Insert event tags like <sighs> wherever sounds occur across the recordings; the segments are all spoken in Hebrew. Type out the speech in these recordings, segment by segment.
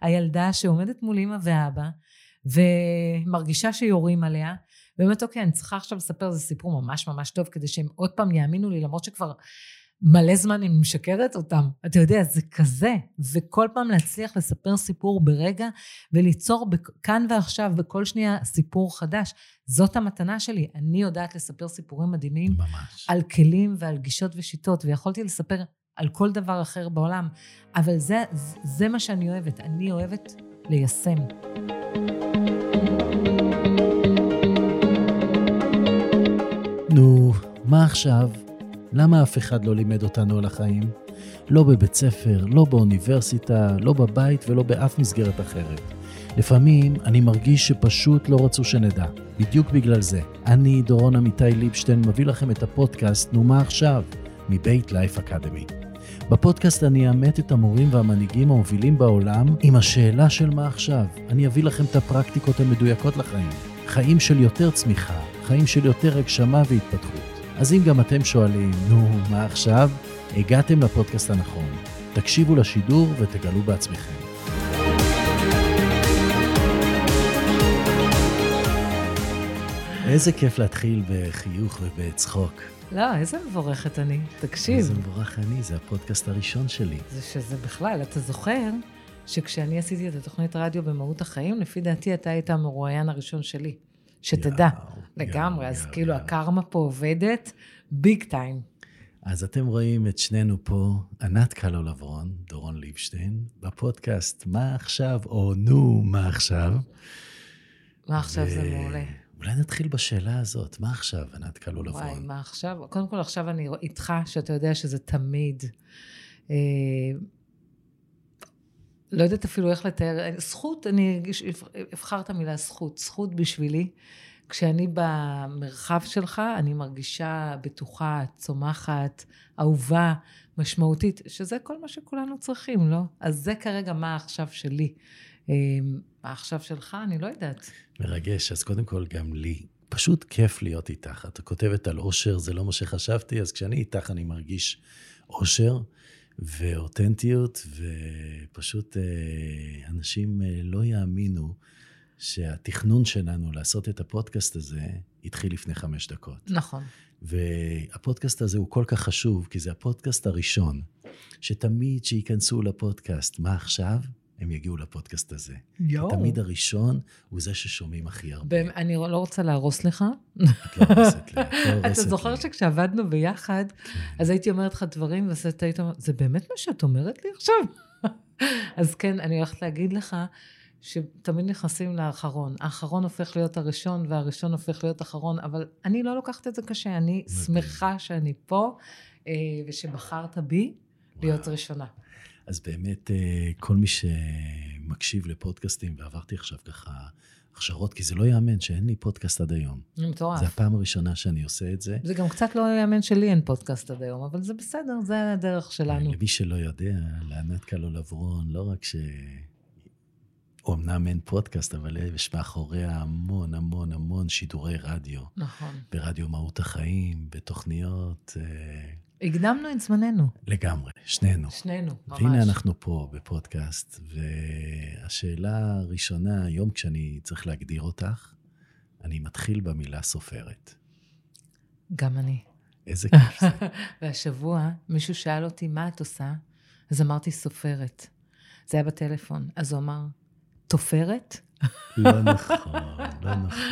הילדה שעומדת מול אמא ואבא, ומרגישה שיורים עליה, באמת, אוקיי, אני צריכה עכשיו לספר איזה סיפור ממש ממש טוב, כדי שהם עוד פעם יאמינו לי, למרות שכבר מלא זמן אני משקרת אותם. אתה יודע, זה כזה. וכל פעם להצליח לספר סיפור ברגע, וליצור כאן ועכשיו, בכל שנייה, סיפור חדש. זאת המתנה שלי. אני יודעת לספר סיפורים מדהימים. ממש. על כלים ועל גישות ושיטות, ויכולתי לספר על כל דבר אחר בעולם. אבל זה, זה מה שאני אוהבת. אני אוהבת ליישם. נו, מה עכשיו? למה אף אחד לא לימד אותנו על החיים? לא בבית ספר, לא באוניברסיטה, לא בבית ולא באף מסגרת אחרת. לפעמים אני מרגיש שפשוט לא רצו שנדע. בדיוק בגלל זה. אני, דורון עמיתי ליבשטיין, מביא לכם את הפודקאסט "נו מה עכשיו?" מבית לייף אקדמי. בפודקאסט אני אאמת את המורים והמנהיגים המובילים בעולם עם השאלה של מה עכשיו. אני אביא לכם את הפרקטיקות המדויקות לחיים. חיים של יותר צמיחה, חיים של יותר הגשמה והתפתחות. אז אם גם אתם שואלים, נו, מה עכשיו? הגעתם לפודקאסט הנכון. תקשיבו לשידור ותגלו בעצמכם. איזה כיף להתחיל בחיוך ובצחוק. לא, איזה מבורכת אני. תקשיב. איזה מבורך אני, זה הפודקאסט הראשון שלי. זה שזה בכלל, אתה זוכר שכשאני עשיתי את התוכנית רדיו במהות החיים, לפי דעתי אתה היית המרואיין הראשון שלי. שתדע, יאו, לגמרי. יאו, אז יאו, כאילו יאו. הקרמה פה עובדת ביג טיים. אז אתם רואים את שנינו פה, ענת קלו לברון, דורון ליבשטיין, בפודקאסט מה עכשיו, או נו, מה עכשיו. מה עכשיו ו... זה מעולה. אולי נתחיל בשאלה הזאת, מה עכשיו, ענת קלו לברון? וואי, מה עכשיו? קודם כל, עכשיו אני איתך, שאתה יודע שזה תמיד... אה, לא יודעת אפילו איך לתאר, זכות, אני אבחר את המילה זכות, זכות בשבילי. כשאני במרחב שלך, אני מרגישה בטוחה, צומחת, אהובה, משמעותית, שזה כל מה שכולנו צריכים, לא? אז זה כרגע מה עכשיו שלי. מה עכשיו שלך? אני לא יודעת. מרגש, אז קודם כל גם לי. פשוט כיף להיות איתך. את כותבת על אושר, זה לא מה שחשבתי, אז כשאני איתך אני מרגיש אושר. ואותנטיות, ופשוט אה, אנשים אה, לא יאמינו שהתכנון שלנו לעשות את הפודקאסט הזה התחיל לפני חמש דקות. נכון. והפודקאסט הזה הוא כל כך חשוב, כי זה הפודקאסט הראשון, שתמיד שייכנסו לפודקאסט, מה עכשיו? הם יגיעו לפודקאסט הזה. יואו. תמיד הראשון הוא זה ששומעים הכי הרבה. אני לא רוצה להרוס לך. את לא הורסת לי, את לא <laughs> הורסת לי. אתה זוכר שכשעבדנו ביחד, כן. אז הייתי אומרת לך דברים, ואז אתה היית אומר, זה באמת מה שאת אומרת לי עכשיו? <laughs> אז כן, אני הולכת להגיד לך, שתמיד נכנסים לאחרון. האחרון הופך להיות הראשון, והראשון הופך להיות אחרון, אבל אני לא לוקחת את זה קשה. אני שמחה שאני פה, אה, ושבחרת בי להיות ראשונה. אז באמת, אה, כל מי שמקשיב לפודקאסטים, ועברתי עכשיו ככה הכשרות, כי זה לא ייאמן שאין לי פודקאסט עד היום. זה מטורף. זה הפעם הראשונה שאני עושה את זה. זה גם קצת לא ייאמן שלי אין פודקאסט עד היום, אבל זה בסדר, זה הדרך שלנו. למי שלא יודע, לענת קלו לברון, לא רק ש... אמנם אין פודקאסט, אבל יש מאחוריה המון המון המון שידורי רדיו. נכון. ברדיו מהות החיים, בתוכניות. הקדמנו את זמננו. לגמרי, שנינו. שנינו, ממש. והנה אנחנו פה בפודקאסט, והשאלה הראשונה, היום כשאני צריך להגדיר אותך, אני מתחיל במילה סופרת. גם אני. איזה כיף זה. <laughs> והשבוע מישהו שאל אותי, מה את עושה? אז אמרתי, סופרת. זה היה בטלפון. אז הוא אמר, תופרת? לא נכון, לא נכון.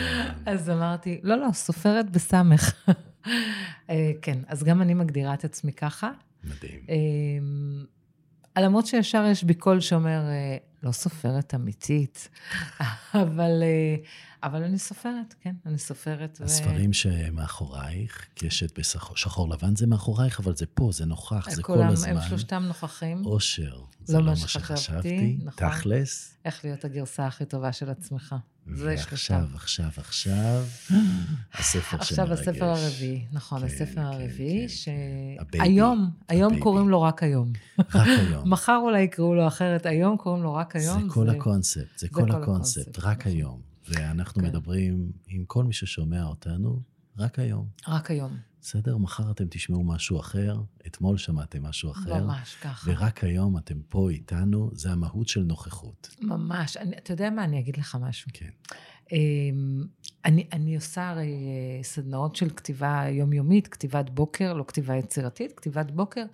<laughs> אז אמרתי, לא, לא, סופרת בסמך. <laughs> אה, כן, אז גם אני מגדירה את עצמי ככה. מדהים. אה, למרות שישר יש בי קול שאומר, אה, לא סופרת אמיתית, <laughs> אבל, אבל אני סופרת, כן, אני סופרת. הספרים ו... שמאחורייך, קשת בשחור לבן זה מאחורייך, אבל זה פה, זה נוכח, זה כל הזמן. הם שלושתם נוכחים. אושר, זה לא, לא מה שחשבתי, נכון. תכלס. איך להיות הגרסה הכי טובה של עצמך. ועכשיו, עכשיו, עכשיו, <sighs> הספר שמרגש. עכשיו הספר הרביעי, נכון, כן, הספר כן, הרביעי, כן. שהיום, היום קוראים לו רק היום. רק היום. <laughs> מחר אולי יקראו לו אחרת, היום קוראים לו רק היום. זה כל הקונספט, זה כל הקונספט, רק נכון. היום. ואנחנו נכון. מדברים עם כל מי ששומע אותנו, רק היום. רק היום. בסדר? מחר אתם תשמעו משהו אחר, אתמול שמעתם משהו אחר. ממש ככה. ורק היום אתם פה איתנו, זה המהות של נוכחות. ממש. אני, אתה יודע מה? אני אגיד לך משהו. כן. אמ, אני, אני עושה הרי אה, סדנאות של כתיבה יומיומית, כתיבת בוקר, לא כתיבה יצירתית, כתיבת בוקר.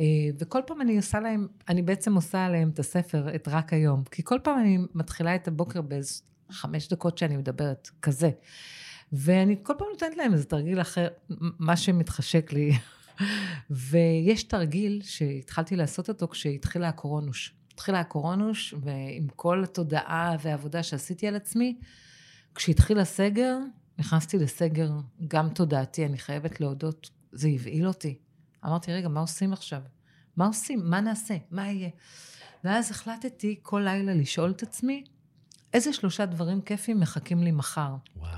אה, וכל פעם אני עושה להם, אני בעצם עושה עליהם את הספר, את רק היום. כי כל פעם אני מתחילה את הבוקר באיזה חמש דקות שאני מדברת, כזה. ואני כל פעם נותנת להם איזה תרגיל אחר, מה שמתחשק לי. <laughs> ויש תרגיל שהתחלתי לעשות אותו כשהתחילה הקורונוש. התחילה הקורונוש, ועם כל התודעה והעבודה שעשיתי על עצמי, כשהתחיל הסגר, נכנסתי לסגר גם תודעתי, אני חייבת להודות, זה הבהיל אותי. אמרתי, רגע, מה עושים עכשיו? מה עושים? מה נעשה? מה יהיה? ואז החלטתי כל לילה לשאול את עצמי, איזה שלושה דברים כיפים מחכים לי מחר? וואו.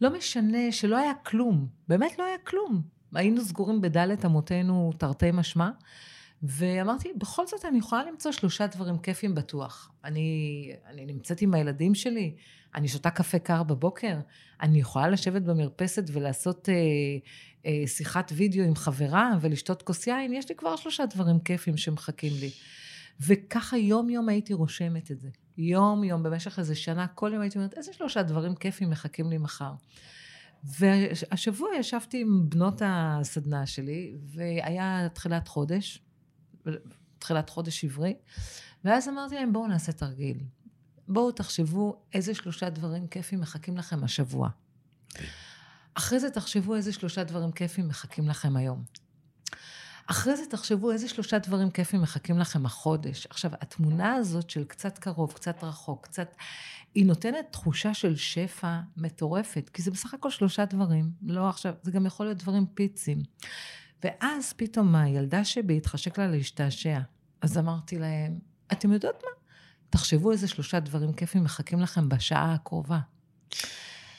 לא משנה שלא היה כלום, באמת לא היה כלום. היינו סגורים בדלת אמותינו תרתי משמע, ואמרתי, בכל זאת אני יכולה למצוא שלושה דברים כיפים בטוח. אני, אני נמצאת עם הילדים שלי, אני שותה קפה קר בבוקר, אני יכולה לשבת במרפסת ולעשות אה, אה, שיחת וידאו עם חברה ולשתות כוס יין, יש לי כבר שלושה דברים כיפים שמחכים לי. וככה יום-יום הייתי רושמת את זה. יום-יום, במשך איזה שנה, כל יום הייתי אומרת, איזה שלושה דברים כיפים מחכים לי מחר. והשבוע ישבתי עם בנות הסדנה שלי, והיה תחילת חודש, תחילת חודש עברי, ואז אמרתי להם, בואו נעשה תרגיל. בואו תחשבו איזה שלושה דברים כיפים מחכים לכם השבוע. אחרי זה תחשבו איזה שלושה דברים כיפים מחכים לכם היום. אחרי זה תחשבו איזה שלושה דברים כיפים מחכים לכם החודש. עכשיו, התמונה הזאת של קצת קרוב, קצת רחוק, קצת... היא נותנת תחושה של שפע מטורפת, כי זה בסך הכל שלושה דברים, לא עכשיו, זה גם יכול להיות דברים פיצים. ואז פתאום הילדה שבי התחשק לה להשתעשע. אז אמרתי להם, אתם יודעות מה? תחשבו איזה שלושה דברים כיפים מחכים לכם בשעה הקרובה.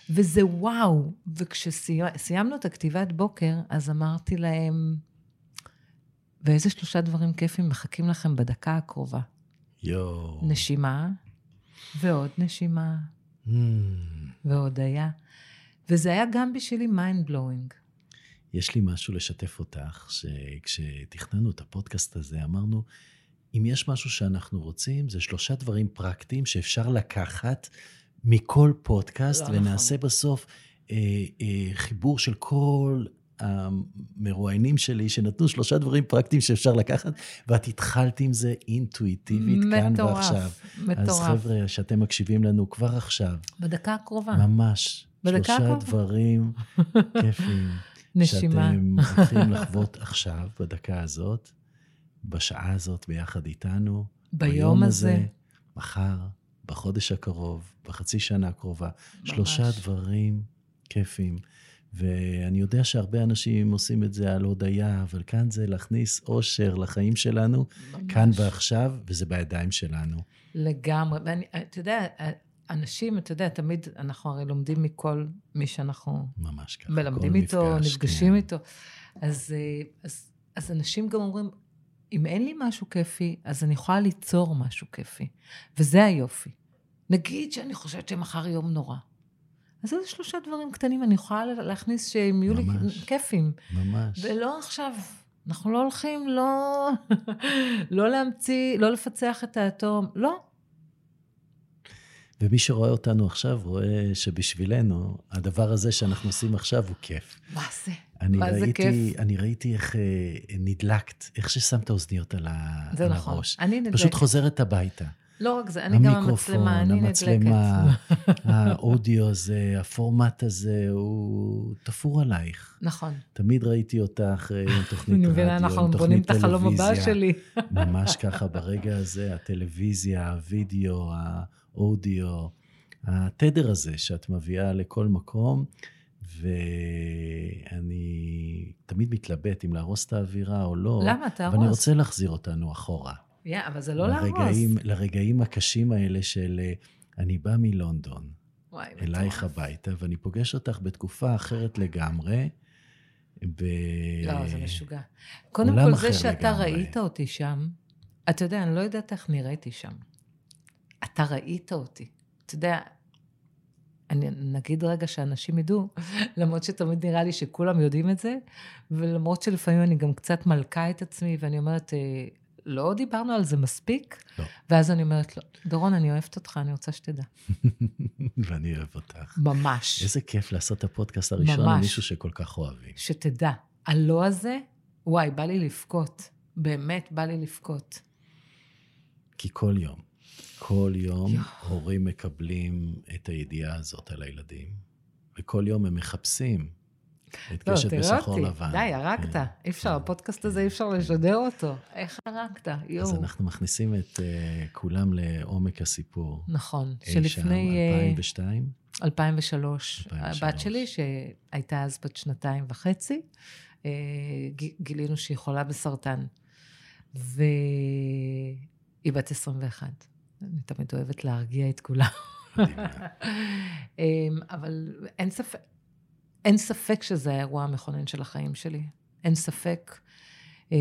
וזה וואו. וכשסיימנו את הכתיבת בוקר, אז אמרתי להם, ואיזה שלושה דברים כיפים מחכים לכם בדקה הקרובה. יואו. נשימה, ועוד נשימה, Mm. ועוד היה. וזה היה גם בשבילי mind blowing. יש לי משהו לשתף אותך, שכשתכננו את הפודקאסט הזה, אמרנו, אם יש משהו שאנחנו רוצים, זה שלושה דברים פרקטיים שאפשר לקחת מכל פודקאסט, לא ונעשה בסוף אה, אה, חיבור של כל המרואיינים שלי, שנתנו שלושה דברים פרקטיים שאפשר לקחת, ואת התחלת עם זה אינטואיטיבית כאן מטורף, ועכשיו. מטורף. אז חבר'ה, שאתם מקשיבים לנו כבר עכשיו, בדקה הקרובה. ממש, בדקה שלושה הקרובה. דברים <laughs> כיפים. נשימה. שאתם הולכים לחוות עכשיו, בדקה הזאת, בשעה הזאת ביחד איתנו. ביום הזה. מחר, בחודש הקרוב, בחצי שנה הקרובה. שלושה ממש. דברים כיפים. ואני יודע שהרבה אנשים עושים את זה על הודיה, אבל כאן זה להכניס אושר לחיים שלנו, ממש. כאן ועכשיו, וזה בידיים שלנו. לגמרי. ואני, אתה יודע, אנשים, אתה יודע, תמיד אנחנו הרי לומדים מכל מי שאנחנו ממש ככה. מלמדים איתו, מפגש, נפגשים כן. איתו. אז, אה, אז, אז אנשים גם אומרים, אם אין לי משהו כיפי, אז אני יכולה ליצור משהו כיפי. וזה היופי. נגיד שאני חושבת שמחר יום נורא. אז איזה שלושה דברים קטנים אני יכולה להכניס שהם יהיו לי. כיפים. ממש. ולא עכשיו, אנחנו לא הולכים לא, <laughs> לא להמציא, לא לפצח את האטום, לא. ומי שרואה אותנו עכשיו רואה שבשבילנו, הדבר הזה שאנחנו עושים עכשיו הוא כיף. מה זה? אני מה זה ראיתי, כיף? אני ראיתי איך אה, נדלקת, איך ששמת אוזניות על, ה, זה על נכון. הראש. אני נדלקת. פשוט חוזרת הביתה. לא רק זה, אני גם המצלמה, אני נדלקת. המצלמה, <laughs> האודיו הזה, הפורמט הזה, הוא תפור עלייך. נכון. תמיד ראיתי אותך אה, עם תוכנית רדיו, עם אנחנו תוכנית בונים את החלום הבא טלוויזיה. שלי. <laughs> ממש ככה, ברגע הזה, הטלוויזיה, הווידאו, האודיו, התדר הזה שאת מביאה לכל מקום, ואני תמיד מתלבט אם להרוס את האווירה או לא. למה? תהרוס. אבל אני רוצה להחזיר אותנו אחורה. יא, אבל זה לא להרוס. לרגעים, לרגעים הקשים האלה של אה, אני בא מלונדון וואי, אלייך מטורף. הביתה, ואני פוגש אותך בתקופה אחרת לגמרי. ב... לא, זה משוגע. קודם כל, זה שאתה לגמרי. ראית אותי שם, אתה יודע, אני לא יודעת איך נראיתי שם. אתה ראית אותי. אתה יודע, אני נגיד רגע שאנשים ידעו, <laughs> למרות שתמיד נראה לי שכולם יודעים את זה, ולמרות שלפעמים אני גם קצת מלכה את עצמי, ואני אומרת, אה, לא דיברנו על זה מספיק? לא. ואז אני אומרת לו, דורון, אני אוהבת אותך, אני רוצה שתדע. <laughs> ואני אוהב אותך. ממש. איזה כיף לעשות את הפודקאסט הראשון ממש. למישהו שכל כך אוהבים. שתדע, הלא הזה, וואי, בא לי לבכות. באמת, בא לי לבכות. כי כל יום, כל יום יואו. הורים מקבלים את הידיעה הזאת על הילדים, וכל יום הם מחפשים את לא, בשחור אותי. לבן. די, הרגת. כן. אי אפשר, הפודקאסט הזה אי אפשר לשדר אותו. איך הרגת? יואו. אז אנחנו מכניסים את uh, כולם לעומק הסיפור. נכון, אי שלפני... שם, אה, 2002? 2003. 2003. הבת שלי, שהייתה אז בת שנתיים וחצי, אה, גילינו שהיא חולה בסרטן. והיא בת 21. אני תמיד אוהבת להרגיע את כולם. <laughs> אמ, אבל אין ספק, אין ספק שזה האירוע המכונן של החיים שלי. אין ספק. אמ,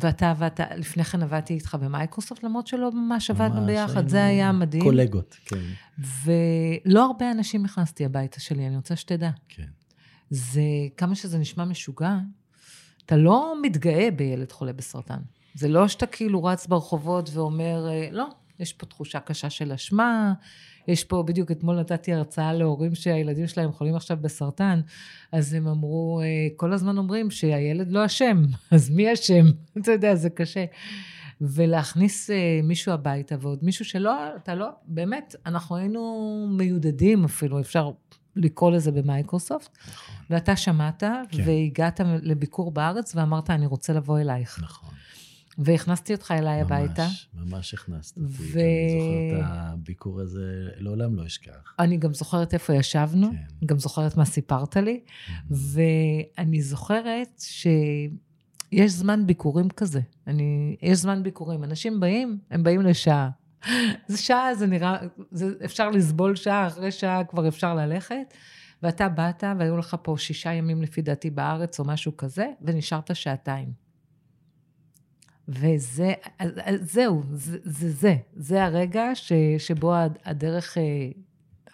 ואתה עבדת, לפני כן עבדתי איתך במייקרוסופט, למרות שלא ממש עבדנו ביחד, זה היה מדהים. קולגות, כן, ולא הרבה אנשים הכנסתי הביתה שלי, אני רוצה שתדע. כן. זה, כמה שזה נשמע משוגע, אתה לא מתגאה בילד חולה בסרטן. זה לא שאתה כאילו רץ ברחובות ואומר, אה, לא, יש פה תחושה קשה של אשמה, יש פה, בדיוק אתמול נתתי הרצאה להורים שהילדים שלהם חולים עכשיו בסרטן, אז הם אמרו, אה, כל הזמן אומרים שהילד לא אשם, <laughs> אז מי אשם? <laughs> אתה יודע, זה קשה. ולהכניס אה, מישהו הביתה, ועוד מישהו שלא, אתה לא, באמת, אנחנו היינו מיודדים אפילו, אפשר לקרוא לזה במייקרוסופט, נכון, ואתה שמעת, כן. והגעת לביקור בארץ, ואמרת, אני רוצה לבוא אלייך. נכון. והכנסתי אותך אליי הביתה. ממש, ממש הכנסת אותי. ו- אני זוכר את הביקור הזה, לעולם לא אשכח. אני גם זוכרת איפה ישבנו, כן. גם זוכרת מה סיפרת לי, ואני זוכרת שיש זמן ביקורים כזה. אני, יש זמן ביקורים. אנשים באים, הם באים לשעה. <laughs> זה שעה, זה נראה, זה, אפשר לסבול שעה, אחרי שעה כבר אפשר ללכת. ואתה באת, והיו לך פה שישה ימים לפי דעתי בארץ, או משהו כזה, ונשארת שעתיים. וזה, אז- אז זהו, זה זה, זה, זה הרגע ש, שבו הד- הדרך אה,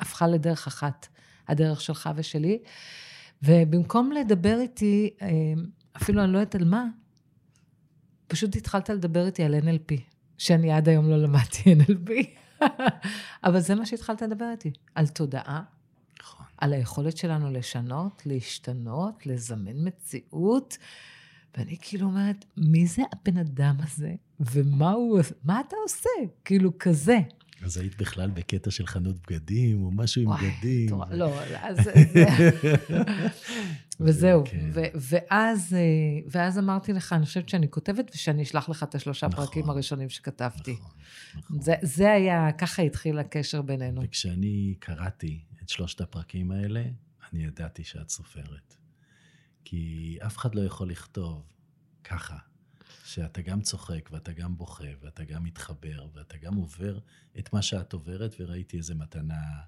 הפכה לדרך אחת, הדרך שלך ושלי. ובמקום לדבר איתי, אה, אפילו אני לא יודעת על מה, פשוט התחלת לדבר איתי על NLP, שאני עד היום לא למדתי NLP. <laughs> אבל זה מה שהתחלת לדבר איתי, על תודעה, נכון. על היכולת שלנו לשנות, להשתנות, לזמן מציאות. ואני כאילו אומרת, מי זה הבן אדם הזה? ומה הוא, מה אתה עושה? כאילו כזה. אז היית בכלל בקטע של חנות בגדים, או משהו עם בגדים. תורה- ו- לא, אז... <laughs> זה- וזהו. כן. ו- ואז, אה, ואז אמרתי לך, אני חושבת שאני כותבת ושאני אשלח לך את השלושה נכון. פרקים הראשונים שכתבתי. נכון, נכון. זה, זה היה, ככה התחיל הקשר בינינו. וכשאני קראתי את שלושת הפרקים האלה, אני ידעתי שאת סופרת. כי אף אחד לא יכול לכתוב ככה, שאתה גם צוחק, ואתה גם בוכה, ואתה גם מתחבר, ואתה גם עובר את מה שאת עוברת, וראיתי איזה מתנה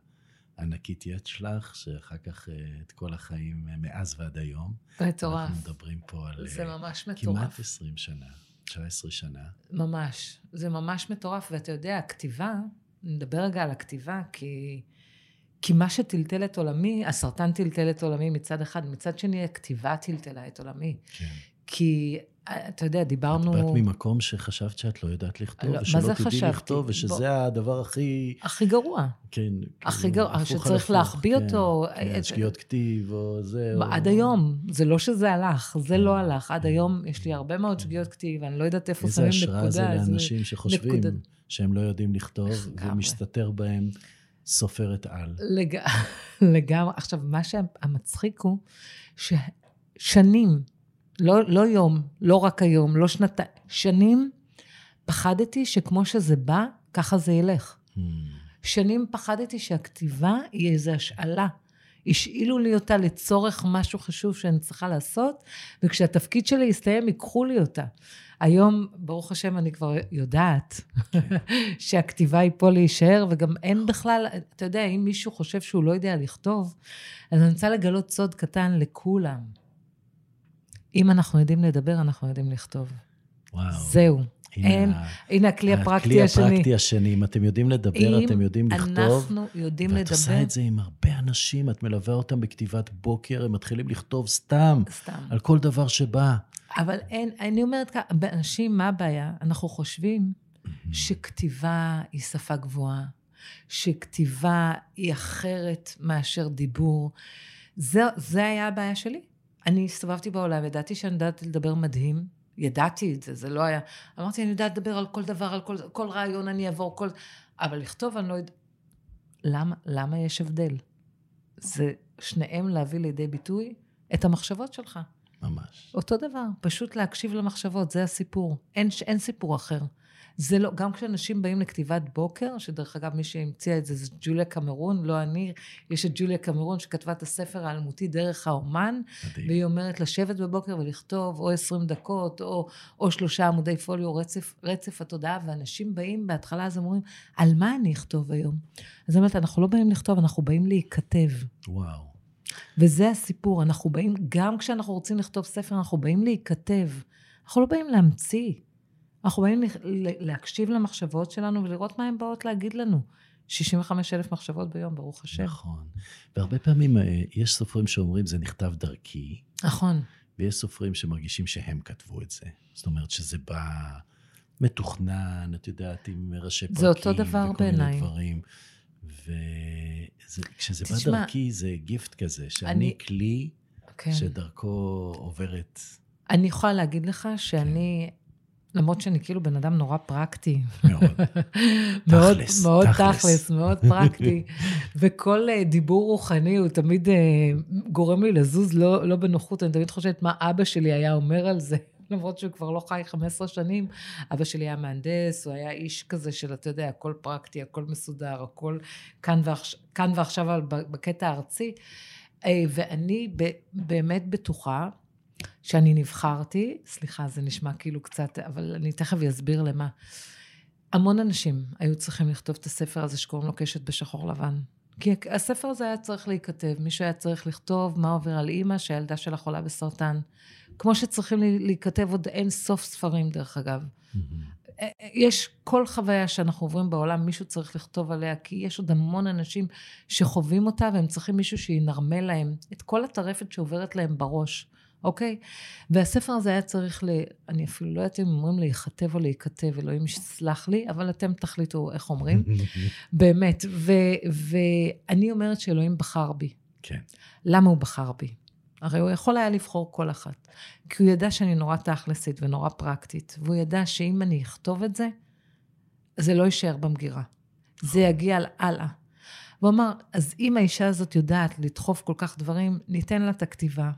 ענקית יש לך, שאחר כך אה, את כל החיים אה, מאז ועד היום. מטורף. אנחנו מדברים פה על זה אה, ממש כמעט מטורף. 20 שנה, 19 שנה. ממש. זה ממש מטורף. ואתה יודע, הכתיבה, נדבר רגע על הכתיבה, כי, כי מה שטלטל את עולמי, הסרטן טלטל את עולמי מצד אחד, מצד שני, הכתיבה טלטלה את עולמי. כן. כי, אה, אתה יודע, דיברנו... את באת ממקום שחשבת שאת לא יודעת לכתוב, לא, ושלא זה תדעי חשבתי? לכתוב, ושזה בוא. הדבר הכי, הכי גרוע. כן, הכי כאילו, גרוע, שצריך להחביא כן, אותו. כן, אה, שגיאות כתיב, או זה, או... עד היום, זה לא שזה הלך, זה לא הלך. עד היום יש לי. הרבה מאוד שגיאות כתיב, אני לא יודעת איפה איזה שמים השראה נקודה. זה אז לאנשים שחושבים. שהם לא יודעים לכתוב. ומסתתר בהם סופרת על. לג... <laughs> לגמרי. עכשיו, מה שהמצחיק הוא ששנים, לא, לא יום, לא רק היום, לא שנתיים, שנים פחדתי שכמו שזה בא, ככה זה ילך. Hmm, שנים פחדתי שהכתיבה היא איזו השאלה. השאילו לי אותה לצורך משהו חשוב שאני צריכה לעשות, וכשהתפקיד שלי יסתיים, ייקחו לי אותה. היום, ברוך השם, אני כבר יודעת <laughs> שהכתיבה היא פה להישאר, וגם אין בכלל, אתה יודע, אם מישהו חושב שהוא לא יודע לכתוב, אז אני רוצה לגלות סוד קטן לכולם. אם אנחנו יודעים לדבר, אנחנו יודעים לכתוב. וואו. זהו. הנה אין, הנה הכלי הפרקטי הכלי השני. הפרקטי השני. אם אתם יודעים לדבר, אם אתם יודעים לכתוב. אנחנו יודעים ואת לדבר, עושה את זה עם הרבה אנשים, את מלווה אותם בכתיבת בוקר, הם מתחילים לכתוב סתם, סתם. על כל דבר שבא. אבל אין, אני אומרת ככה, באנשים, מה הבעיה? אנחנו חושבים שכתיבה היא שפה גבוהה, שכתיבה היא אחרת מאשר דיבור. זה, זה היה הבעיה שלי. אני הסתובבתי בעולם, ידעתי שאני יודעת לדבר מדהים, ידעתי את זה, זה לא היה... אמרתי, אני יודעת לדבר על כל דבר, על כל, כל רעיון אני אעבור, כל... אבל לכתוב, אני לא יודעת... למה, למה יש הבדל? זה שניהם להביא לידי ביטוי את המחשבות שלך. ממש. אותו דבר, פשוט להקשיב למחשבות, זה הסיפור. אין, אין סיפור אחר. זה לא, גם כשאנשים באים לכתיבת בוקר, שדרך אגב, מי שהמציאה את זה זה ג'וליה קמרון, לא אני, יש את ג'וליה קמרון שכתבה את הספר האלמותי דרך האומן, מדהים. והיא אומרת לשבת בבוקר ולכתוב או 20 דקות, או, או שלושה עמודי פוליו, רצף, רצף התודעה, ואנשים באים בהתחלה, אז הם אומרים, על מה אני אכתוב היום? אז אני אומרת, אנחנו לא באים לכתוב, אנחנו באים להיכתב. וואו. וזה הסיפור, אנחנו באים, גם כשאנחנו רוצים לכתוב ספר, אנחנו באים להיכתב. אנחנו לא באים להמציא. אנחנו באים להקשיב למחשבות שלנו ולראות מה הן באות להגיד לנו. 65 אלף מחשבות ביום, ברוך השם. נכון. והרבה פעמים אה, יש סופרים שאומרים, זה נכתב דרכי, נכון. ויש סופרים שמרגישים שהם כתבו את זה. זאת אומרת שזה בא מתוכנן, את יודעת, עם ראשי פרקים. זה אותו דבר וכל מיני בעיניי. דברים. וכשזה בא דרכי, זה גיפט כזה, שאני אני- כלי כן. שדרכו עוברת. אני יכולה להגיד לך שאני, למרות שאני כאילו בן אדם נורא פרקטי, מאוד. <laughs> מאוד, תכלס, מאוד תכלס. תכלס, מאוד פרקטי, <laughs> וכל אה, דיבור רוחני הוא תמיד אה, גורם לי לזוז לא, לא בנוחות, אני תמיד חושבת מה אבא שלי היה אומר על זה. למרות שהוא כבר לא חי 15 שנים, אבא שלי היה מהנדס, הוא היה איש כזה של, אתה יודע, הכל פרקטי, הכל מסודר, הכל כאן, ועכש, כאן ועכשיו בקטע הארצי. אה, ואני באמת בטוחה שאני נבחרתי, סליחה, זה נשמע כאילו קצת, אבל אני תכף אסביר למה. המון אנשים היו צריכים לכתוב את הספר הזה שקוראים לו קשת בשחור לבן. כי הספר הזה היה צריך להיכתב, מישהו היה צריך לכתוב מה עובר על אימא שהילדה שלה חולה בסרטן. כמו שצריכים להיכתב עוד אין סוף ספרים, דרך אגב. אה, יש כל חוויה שאנחנו עוברים בעולם, מישהו צריך לכתוב עליה, כי יש עוד המון אנשים שחווים אותה, והם צריכים מישהו שינרמל להם את כל הטרפת שעוברת להם בראש, אוקיי? והספר הזה היה צריך ל... אני אפילו לא יודעת אם אומרים להיכתב או להיכתב, אלוהים יסלח לי, אבל אתם תחליטו איך אומרים. <laughs> באמת. ו- ואני אומרת שאלוהים בחר בי. כן. למה הוא בחר בי? הרי הוא יכול היה לבחור כל אחת. כי הוא ידע שאני נורא תכלסית ונורא פרקטית, והוא ידע שאם אני אכתוב את זה, זה לא יישאר במגירה. זה יגיע הלאה. הוא אמר, אז אם האישה הזאת יודעת לדחוף כל כך דברים, ניתן לה את הכתיבה.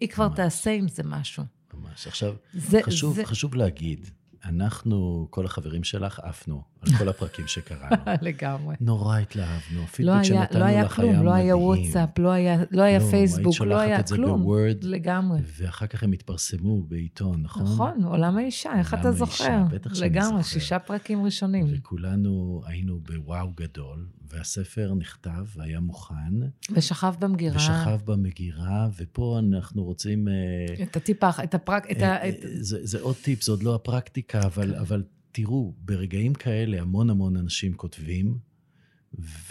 היא כבר ממש. תעשה עם זה משהו. ממש. עכשיו, זה, חשוב, זה... חשוב להגיד, אנחנו, כל החברים שלך, עפנו על כל הפרקים שקראנו. <laughs> לגמרי. נורא התלהבנו, לא הפידבק היה, שנתנו לא היה לך כלום, היה לא היה מדהים. וואטסאפ, לא היה, לא היה לא, פייסבוק, היית לא היה שולחת את זה כלום. בוורד, לגמרי. ואחר כך הם התפרסמו בעיתון, נכון? נכון, עולם האישה, איך אתה זוכר? בטח שאני לגמרי, זוכר. שישה פרקים ראשונים. וכולנו היינו בוואו גדול, והספר נכתב והיה מוכן, ושכב במגירה. ושכב במגירה, ופה אנחנו רוצים... אה, את הטיפ, את הפרק, את אה, ה... את- אה, זה, זה עוד טיפ, זה עוד לא הפרקטיקה, אבל, אבל תראו, ברגעים כאלה המון המון אנשים כותבים,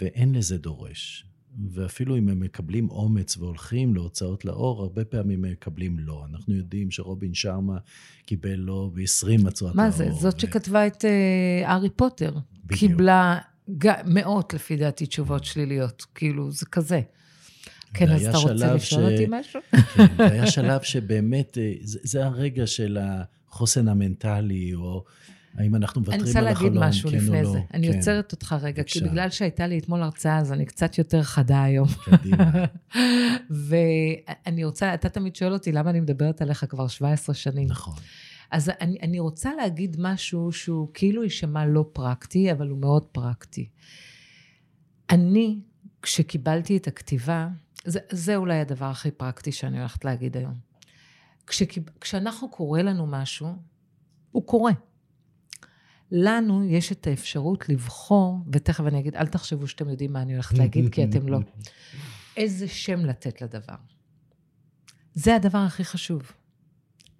ואין לזה דורש. ואפילו אם הם מקבלים אומץ והולכים להוצאות לאור, הרבה פעמים הם מקבלים לא. אנחנו יודעים שרובין שרמה קיבל לא ב-20 הצעות לאור. מה זה? זאת ו- שכתבה את הארי פוטר. בדיוק. קיבלה מאות, לפי דעתי, תשובות שליליות. כאילו, זה כזה. כן, אז אתה רוצה לשאול ש- אותי משהו? כן, והיה שלב שבאמת, אה, זה, זה הרגע של החוסן המנטלי, או האם אנחנו אני מוותרים רוצה על להגיד החלום, משהו כן לפני או לא. זה. אני כן, עוצרת אותך רגע, כי בבקשה. בגלל שהייתה לי אתמול הרצאה, אז אני קצת יותר חדה היום. קדימה. <laughs> ואני רוצה, אתה תמיד שואל אותי למה אני מדברת עליך כבר 17 שנים. נכון. אז אני, אני רוצה להגיד משהו שהוא כאילו יישמע לא פרקטי, אבל הוא מאוד פרקטי. אני, כשקיבלתי את הכתיבה, זה, זה אולי הדבר הכי פרקטי שאני הולכת להגיד היום. כשקיב, כשאנחנו קורא לנו משהו, הוא קורה. לנו יש את האפשרות לבחור, ותכף אני אגיד, אל תחשבו שאתם יודעים מה אני הולכת להגיד, כי אתם לא. <laughs> איזה שם לתת לדבר. זה הדבר הכי חשוב.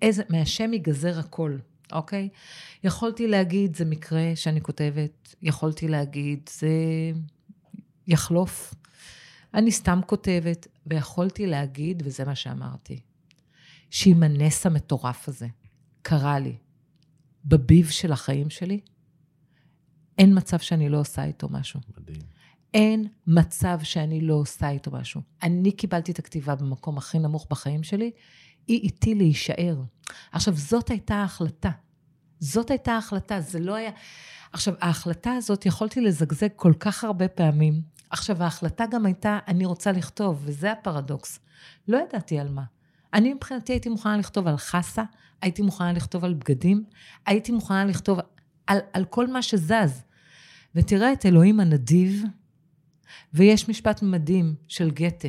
איזה, מהשם ייגזר הכל. אוקיי? יכולתי להגיד, זה מקרה שאני כותבת, יכולתי להגיד, זה יחלוף. אני סתם כותבת, ויכולתי להגיד, וזה מה שאמרתי, שאם הנס המטורף הזה קרה לי בביב של החיים שלי, אין מצב שאני לא עושה איתו משהו. מדהים. אין מצב שאני לא עושה איתו משהו. אני קיבלתי את הכתיבה במקום הכי נמוך בחיים שלי, היא איתי להישאר. עכשיו, זאת הייתה ההחלטה. זאת הייתה ההחלטה, זה לא היה... עכשיו, ההחלטה הזאת, יכולתי לזגזג כל כך הרבה פעמים. עכשיו, ההחלטה גם הייתה, אני רוצה לכתוב, וזה הפרדוקס. לא ידעתי על מה. אני מבחינתי הייתי מוכנה לכתוב על חסה, הייתי מוכנה לכתוב על בגדים, הייתי מוכנה לכתוב על, על כל מה שזז. ותראה את אלוהים הנדיב, ויש משפט מדהים של גתה,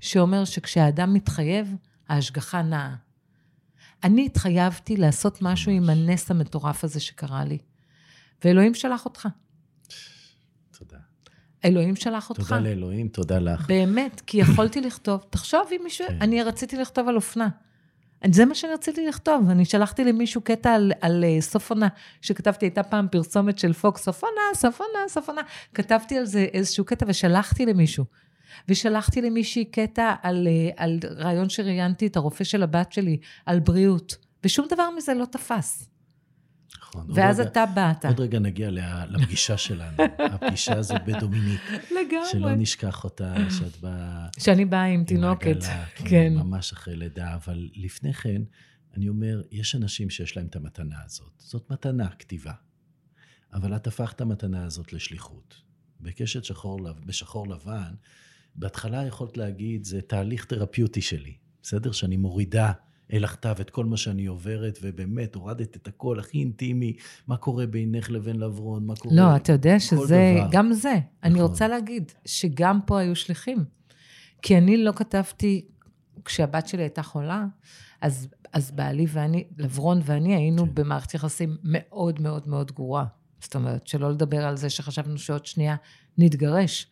שאומר שכשהאדם מתחייב, ההשגחה נעה. אני התחייבתי לעשות משהו ממש. עם הנס המטורף הזה שקרה לי, ואלוהים שלח אותך. תודה. אלוהים שלח אותך. תודה לאלוהים, תודה לך. באמת, כי יכולתי לכתוב. תחשוב אם מישהו... כן. אני רציתי לכתוב על אופנה. זה מה שאני רציתי לכתוב. אני שלחתי למישהו קטע על, על uh, סוף עונה, שכתבתי, הייתה פעם פרסומת של פוקס, סוף עונה, סוף עונה, סוף עונה. כתבתי על זה איזשהו קטע ושלחתי למישהו. ושלחתי למישהי קטע על, uh, על רעיון שראיינתי את הרופא של הבת שלי, על בריאות. ושום דבר מזה לא תפס. נכון. ואז רגע, אתה באת. עוד רגע נגיע לפגישה שלנו. <laughs> הפגישה הזאת בדומיניק. לגמרי. שלא נשכח אותה, שאת באה... שאני באה עם תינוקת. עגלה, כן. ממש אחרי לידה, אבל לפני כן, אני אומר, יש אנשים שיש להם את המתנה הזאת. זאת מתנה, כתיבה. אבל את הפכת המתנה הזאת לשליחות. בקשת שחור, בשחור לבן, בהתחלה יכולת להגיד, זה תהליך תרפיוטי שלי. בסדר? שאני מורידה אל הכתב את כל מה שאני עוברת, ובאמת הורדת את הכל הכי אינטימי, מה קורה בינך לבין לברון, מה קורה... לא, אתה יודע שזה, דבר. גם זה. נכון. אני. רוצה להגיד שגם פה היו שליחים. כי אני לא כתבתי, כשהבת שלי הייתה חולה, אז, אז בעלי ואני, לברון ואני, היינו כן. במערכת יחסים מאוד מאוד מאוד גרועה. זאת אומרת, שלא לדבר על זה שחשבנו שעוד שנייה נתגרש.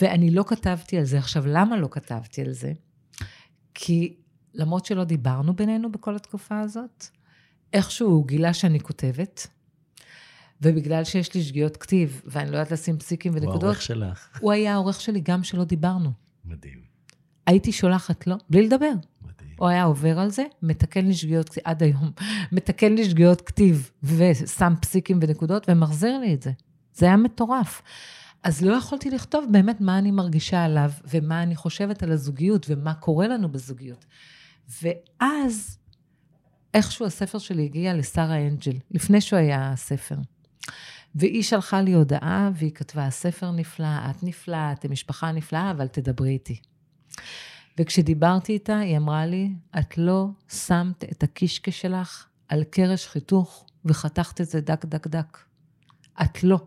ואני לא כתבתי על זה. עכשיו, למה לא כתבתי על זה? כי למרות שלא דיברנו בינינו בכל התקופה הזאת, איכשהו הוא גילה שאני כותבת, ובגלל שיש לי שגיאות כתיב, ואני לא יודעת לשים פסיקים הוא ונקודות, העורך שלך. הוא היה העורך שלי גם שלא דיברנו. מדהים, הייתי שולחת לו, בלי לדבר. מדהים. הוא היה עובר על זה, מתקן לי שגיאות כתיב, עד היום, <laughs> מתקן לי שגיאות כתיב, ושם פסיקים ונקודות, ומחזיר לי את זה. זה היה מטורף. אז לא יכולתי לכתוב באמת מה אני מרגישה עליו, ומה אני חושבת על הזוגיות, ומה קורה לנו בזוגיות. ואז, איכשהו הספר שלי הגיע לשרה אנג'ל, לפני שהוא היה הספר. והיא שלחה לי הודעה, והיא כתבה, הספר נפלא, את נפלאה, אתם משפחה נפלאה, אבל תדברי איתי. וכשדיברתי איתה, היא אמרה לי, את לא שמת את הקישקע שלך על קרש חיתוך וחתכת את זה דק דק דק. את לא.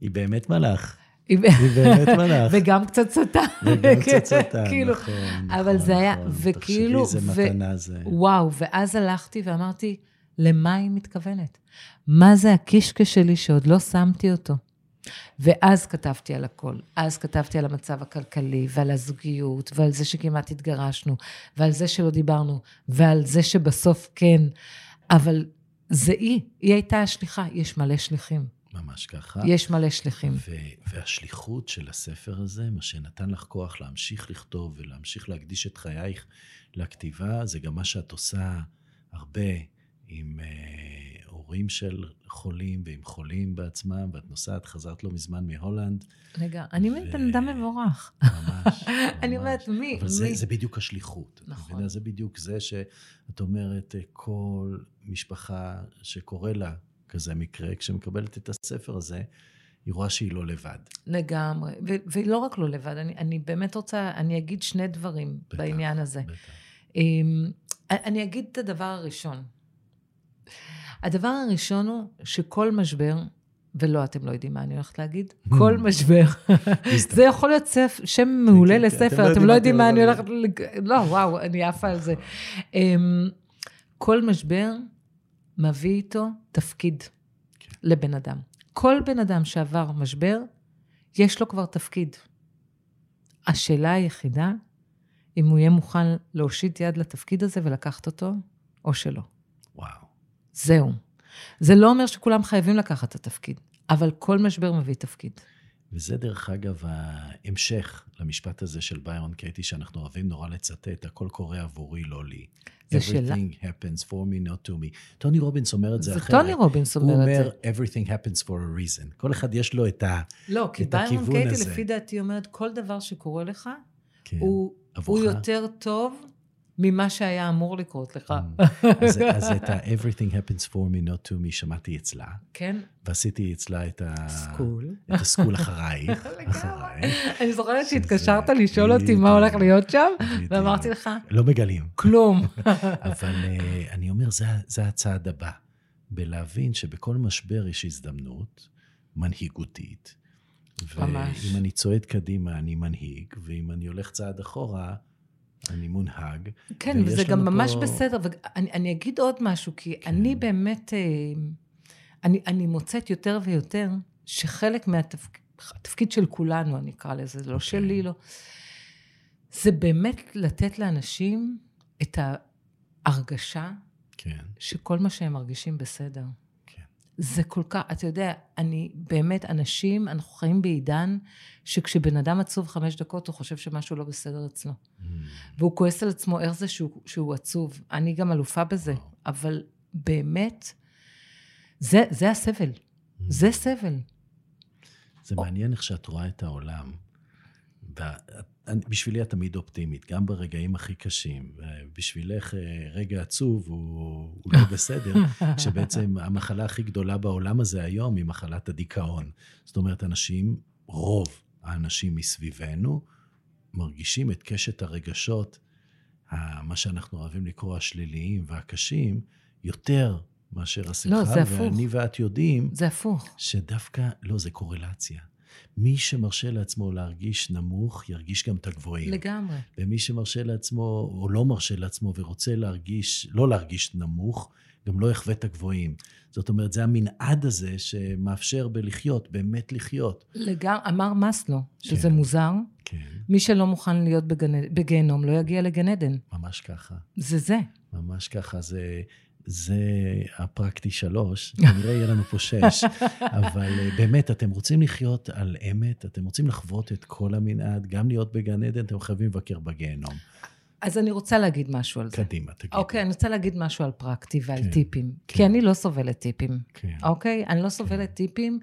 היא באמת מלאך. היא באמת מלאך. וגם קצת סוטה. וגם קצת סוטה, כאילו, נכון, אבל נכון, זה היה, נכון. וכאילו, תחשבי ו- מתנה זה. וואו, ואז הלכתי ואמרתי, למה היא מתכוונת? מה זה הקישקע שלי שעוד לא שמתי אותו? ואז כתבתי על הכל. אז כתבתי על המצב הכלכלי, ועל הזוגיות, ועל זה שכמעט התגרשנו, ועל זה שלא דיברנו, ועל זה שבסוף כן. אבל זה היא, היא הייתה השליחה. יש מלא שליחים. ממש ככה. יש מלא שליחים. ו- והשליחות של הספר הזה, מה שנתן לך כוח להמשיך לכתוב ולהמשיך להקדיש את חייך לכתיבה, זה גם מה שאת עושה הרבה עם אה, הורים של חולים ועם חולים בעצמם, ואת נוסעת, חזרת לא מזמן מהולנד. רגע, אני ו- בן אדם מבורך. ממש, <laughs> אני ממש. אומרת, מי? אבל זה, מי? זה בדיוק השליחות. נכון. מבינה? זה בדיוק זה שאת אומרת, אה, כל משפחה שקורה לה כזה מקרה, כשמקבלת את הספר הזה, היא רואה שהיא לא לבד. לגמרי. ו- ולא רק לא לבד, אני, אני באמת רוצה, אני אגיד שני דברים בטח, בעניין הזה. בטח. אמ, אני אגיד את הדבר הראשון. הדבר הראשון הוא שכל משבר, ולא, אתם לא יודעים מה אני הולכת להגיד, כל משבר, זה יכול להיות ספ, שם מעולה כן, כן, אתם לספר, אתם לא יודעים מה אני הולכת לא, וואו, אני עפה על זה. אמ, כל משבר מביא איתו תפקיד כן. לבן אדם. כל בן אדם שעבר משבר, יש לו כבר תפקיד. השאלה היחידה, אם הוא יהיה מוכן להושיט יד לתפקיד הזה ולקחת אותו, או שלא. וואו. זהו. זה לא אומר שכולם חייבים לקחת את התפקיד, אבל כל משבר מביא תפקיד. וזה דרך אגב ההמשך למשפט הזה של ביירון קייטי, שאנחנו אוהבים נורא לצטט, הכל קורה עבורי, לא לי. זה שלה. Everything happens for me, not to me. טוני רובינס אומר את זה, זה אחרת. טוני רובינס הוא אומר את זה. אומר, everything happens for a reason. כל אחד יש לו את, ה, לא, כי את ביירון הכיוון קייטי, הזה. לפי דעתי, אומרת, כל דבר שקורה לך, כן, הוא. הוא יותר טוב ממה שהיה אמור לקרות לך. <laughs> אז, אז את ה-everything happens for me, not to me, שמעתי אצלה, כן? ועשיתי אצלה את ה... סקול. את הסקול אחרייך, <laughs> לגמרי. אחריי. אני זוכרת שהתקשרת לשאול אותי מה הולך להיות שם. ואמרתי לך, לא מגלים. כלום. <laughs> אבל אה, אני אומר, זה, זה הצעד הבא, בלהבין שבכל משבר יש הזדמנות מנהיגותית. ממש. ואם אני צועד קדימה, אני מנהיג, ואם אני הולך צעד אחורה, אני מונהג. כן, וזה גם ממש פה- בסדר. ואני אני אגיד עוד משהו, כי כן. אני באמת, אה, אני, אני מוצאת יותר ויותר שחלק מהתפקיד, התפקיד של כולנו, אני אקרא לזה, לא אוקיי. שלי, לא, זה באמת לתת לאנשים את ההרגשה כן, שכל מה שהם מרגישים בסדר. זה כל כך, אתה יודע, אני באמת, אנשים, אנחנו חיים בעידן שכשבן אדם עצוב חמש דקות, הוא חושב שמשהו לא בסדר אצלו. Mm, והוא כועס על עצמו, איך זה שהוא, שהוא עצוב. אני גם אלופה בזה. אבל באמת, זה, זה הסבל. mm. זה סבל. זה מעניין איך שאת רואה את העולם. אני- בשבילי את תמיד אופטימית, גם ברגעים הכי קשים. בשבילך אה, רגע עצוב הוא, הוא לא בסדר, <laughs> שבעצם המחלה הכי גדולה בעולם הזה היום היא מחלת הדיכאון. זאת אומרת, אנשים, רוב האנשים מסביבנו, מרגישים את קשת הרגשות, מה שאנחנו אוהבים לקרוא השליליים והקשים, יותר מאשר השמחה. לא, זה הפוך. ואני ואת יודעים זה הפוך. שדווקא, לא, זה קורלציה. מי שמרשה לעצמו להרגיש נמוך, ירגיש גם את הגבוהים. לגמרי. ומי שמרשה לעצמו, או לא מרשה לעצמו, ורוצה להרגיש, לא להרגיש נמוך, גם לא יחווה את הגבוהים. זאת אומרת, זה המנעד הזה שמאפשר בלחיות, באמת לחיות. לגמרי, אמר שזה כן. מוזר, כן, מי שלא מוכן להיות בגן, בגיהנום לא יגיע לגן עדן. ממש ככה. זה זה. ממש ככה, זה, זה הפרקטי שלוש, כנראה יהיה לנו פה שש. אבל אה, באמת, אתם רוצים לחיות על אמת, אתם רוצים לחוות את כל המנעד, גם להיות בגן עדן, אתם חייבים לבקר בגיהנום. אז אני רוצה להגיד משהו על זה. קדימה, תגידי. אוקיי, אני רוצה להגיד משהו על פרקטי ועל כן, טיפים. כן. כי אני לא סובלת טיפים. כן. אוקיי? אני לא סובלת טיפים,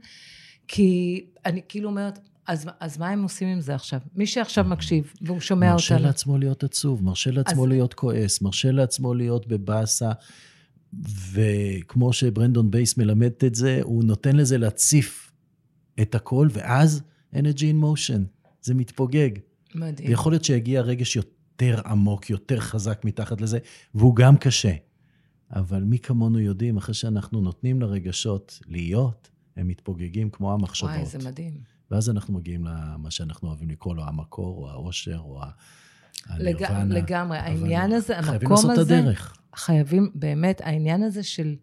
כי אני כאילו אומרת, אז, אז מה הם עושים עם זה עכשיו? מי שעכשיו מקשיב, והוא שומע מרשה אותנו, לעצמו להיות עצוב, מרשה לעצמו אז- להיות כועס, מרשה לעצמו להיות בבאסה, וכמו שברנדון בייס מלמד את זה, הוא נותן לזה להציף את הכל, ואז energy in motion, זה מתפוגג. מדהים. ויכול להיות שיגיע רגש יותר עמוק, יותר חזק מתחת לזה, והוא גם קשה. אבל מי כמונו יודעים, אחרי שאנחנו נותנים לרגשות להיות, הם מתפוגגים כמו המחשבות. וואי, זה מדהים. ואז אנחנו מגיעים למה שאנחנו אוהבים לקרוא לו המקור, או העושר, או ה- לג... הנירוונה. לגמרי. העניין הזה, חייבים המקום לעשות את הזה, הדרך. חייבים, באמת, העניין הזה של...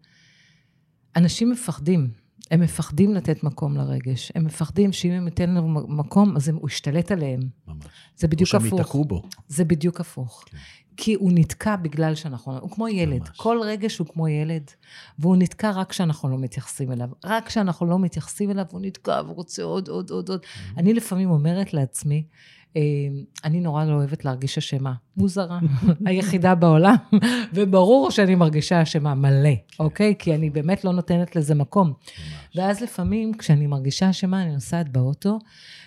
אנשים מפחדים. הם מפחדים לתת מקום לרגש. הם מפחדים שאם הם ייתן לנו מקום, אז הוא ישתלט עליהם. ממש. זה או בדיוק שהם הפוך. ייתקעו בו. זה בדיוק הפוך. כן. כי הוא נתקע בגלל שאנחנו... הוא כמו ילד. ממש. כל רגש הוא כמו ילד, והוא נתקע רק כשאנחנו לא מתייחסים אליו. רק כשאנחנו לא מתייחסים אליו, הוא נתקע והוא רוצה עוד, עוד, עוד, עוד. Mm-hmm. אני לפעמים אומרת לעצמי, אני נורא לא אוהבת להרגיש אשמה. מוזרה. <laughs> היחידה בעולם. וברור שאני מרגישה אשמה מלא, אוקיי? כי אני באמת לא נותנת לזה מקום. ואז לפעמים, כשאני מרגישה אשמה, אני נוסעת באוטו,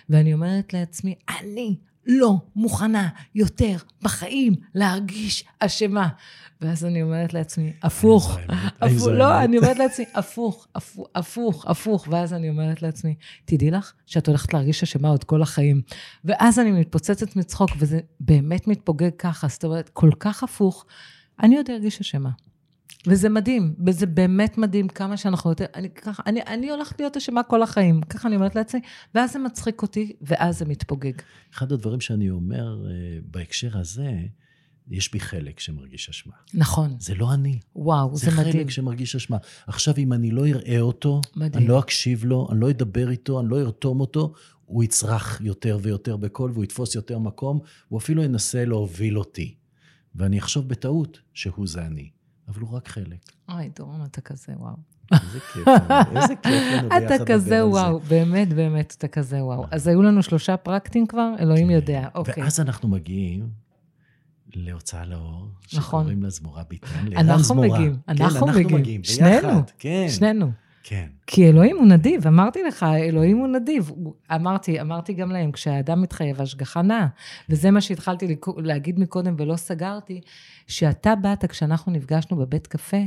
ואני אומרת לעצמי, אני לא מוכנה יותר בחיים להרגיש אשמה. ואז אני אומרת לעצמי, הפוך. הפוך, לא. אני אומרת לעצמי, הפוך, הפוך, הפוך. ואז אני אומרת לעצמי, תדעי לך שאת הולכת להרגיש אשמה עוד כל החיים. ואז אני מתפוצצת מצחוק, וזה באמת מתפוגג ככה. זאת אומרת, כל כך הפוך, אני עוד ארגיש אשמה. וזה מדהים, וזה באמת מדהים כמה שאנחנו יותר, אני ככה, אני, אני הולכת להיות אשמה כל החיים, ככה אני אומרת לעצמי, ואז זה מצחיק אותי, ואז זה מתפוגג. אחד הדברים שאני אומר אה, בהקשר הזה, יש בי חלק שמרגיש אשמה. נכון, זה לא אני, וואו, זה, זה, מדהים. חלק שמרגיש אשמה. עכשיו, אם אני לא אראה אותו, מדהים. אני לא אקשיב לו, אני לא אדבר איתו, אני לא ארתום אותו, הוא יצרח יותר ויותר בקול, והוא יתפוס יותר מקום, הוא אפילו ינסה להוביל אותי. ואני אחשוב בטעות שהוא זה אני. אבל הוא רק חלק. אוי, דורון, אתה כזה וואו. איזה כיף, איזה כיף לנו ביחד אתה כזה וואו, באמת, באמת, אתה כזה וואו. אז היו לנו שלושה פרקטים כבר, אלוהים יודע, אוקיי. ואז אנחנו מגיעים להוצאה לאור, נכון. שקוראים לה זמורה ביטן, לערן אנחנו. מגיעים, כן, אנחנו מגיעים. שנינו, כן, שנינו. כן. כי אלוהים הוא נדיב, אמרתי לך, אלוהים הוא נדיב. אמרתי, אמרתי גם להם, כשהאדם מתחייב, השגחה נעה. וזה מה שהתחלתי להגיד מקודם ולא סגרתי, שאתה באת כשאנחנו נפגשנו בבית קפה,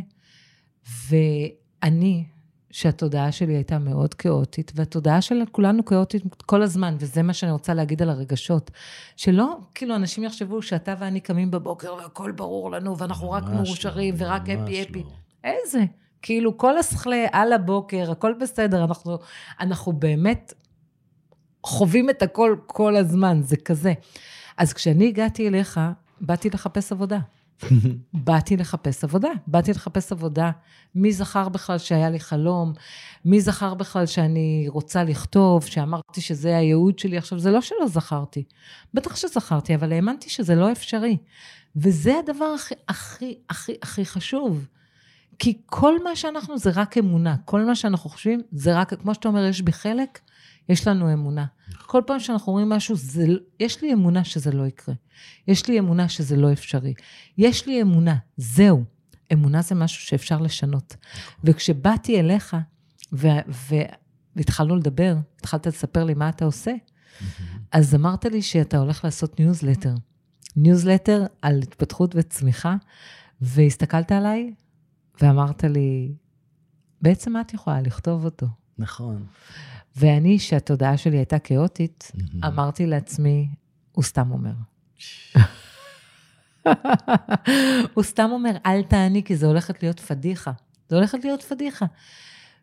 ואני, שהתודעה שלי הייתה מאוד כאוטית, והתודעה של כולנו כאוטית כל הזמן, וזה מה שאני רוצה להגיד על הרגשות. שלא, כאילו, אנשים יחשבו שאתה ואני קמים בבוקר והכל ברור לנו, ואנחנו רק לא, מאושרים ורק הפי. לא. איזה? כאילו, כל השכלה על הבוקר, הכל בסדר, אנחנו, אנחנו באמת חווים את הכל כל הזמן, זה כזה. אז כשאני הגעתי אליך, באתי לחפש עבודה. <laughs> באתי לחפש עבודה. באתי לחפש עבודה. מי זכר בכלל שהיה לי חלום? מי זכר בכלל שאני רוצה לכתוב, שאמרתי שזה הייעוד שלי? עכשיו, זה לא שלא זכרתי. בטח שזכרתי, אבל האמנתי שזה לא אפשרי. וזה הדבר הכי, הכי, הכי, הכי חשוב. כי כל מה שאנחנו זה רק אמונה. כל מה שאנחנו חושבים זה רק, כמו שאתה אומר, יש בי חלק, יש לנו אמונה. כל פעם שאנחנו אומרים משהו, זה, יש לי אמונה שזה לא יקרה. יש לי אמונה שזה לא אפשרי. יש לי אמונה, זהו. אמונה זה משהו שאפשר לשנות. וכשבאתי אליך, ו- ו- והתחלנו לדבר, התחלת לספר לי מה אתה עושה, אז אמרת לי שאתה הולך לעשות ניוזלטר. ניוזלטר על התפתחות וצמיחה, והסתכלת עליי ואמרת לי, בעצם את יכולה לכתוב אותו. נכון. ואני, שהתודעה שלי הייתה כאוטית, מהמם. אמרתי לעצמי, הוא סתם אומר. <laughs> הוא סתם אומר, אל תעני, כי זה הולכת להיות פדיחה. זה הולכת להיות פדיחה.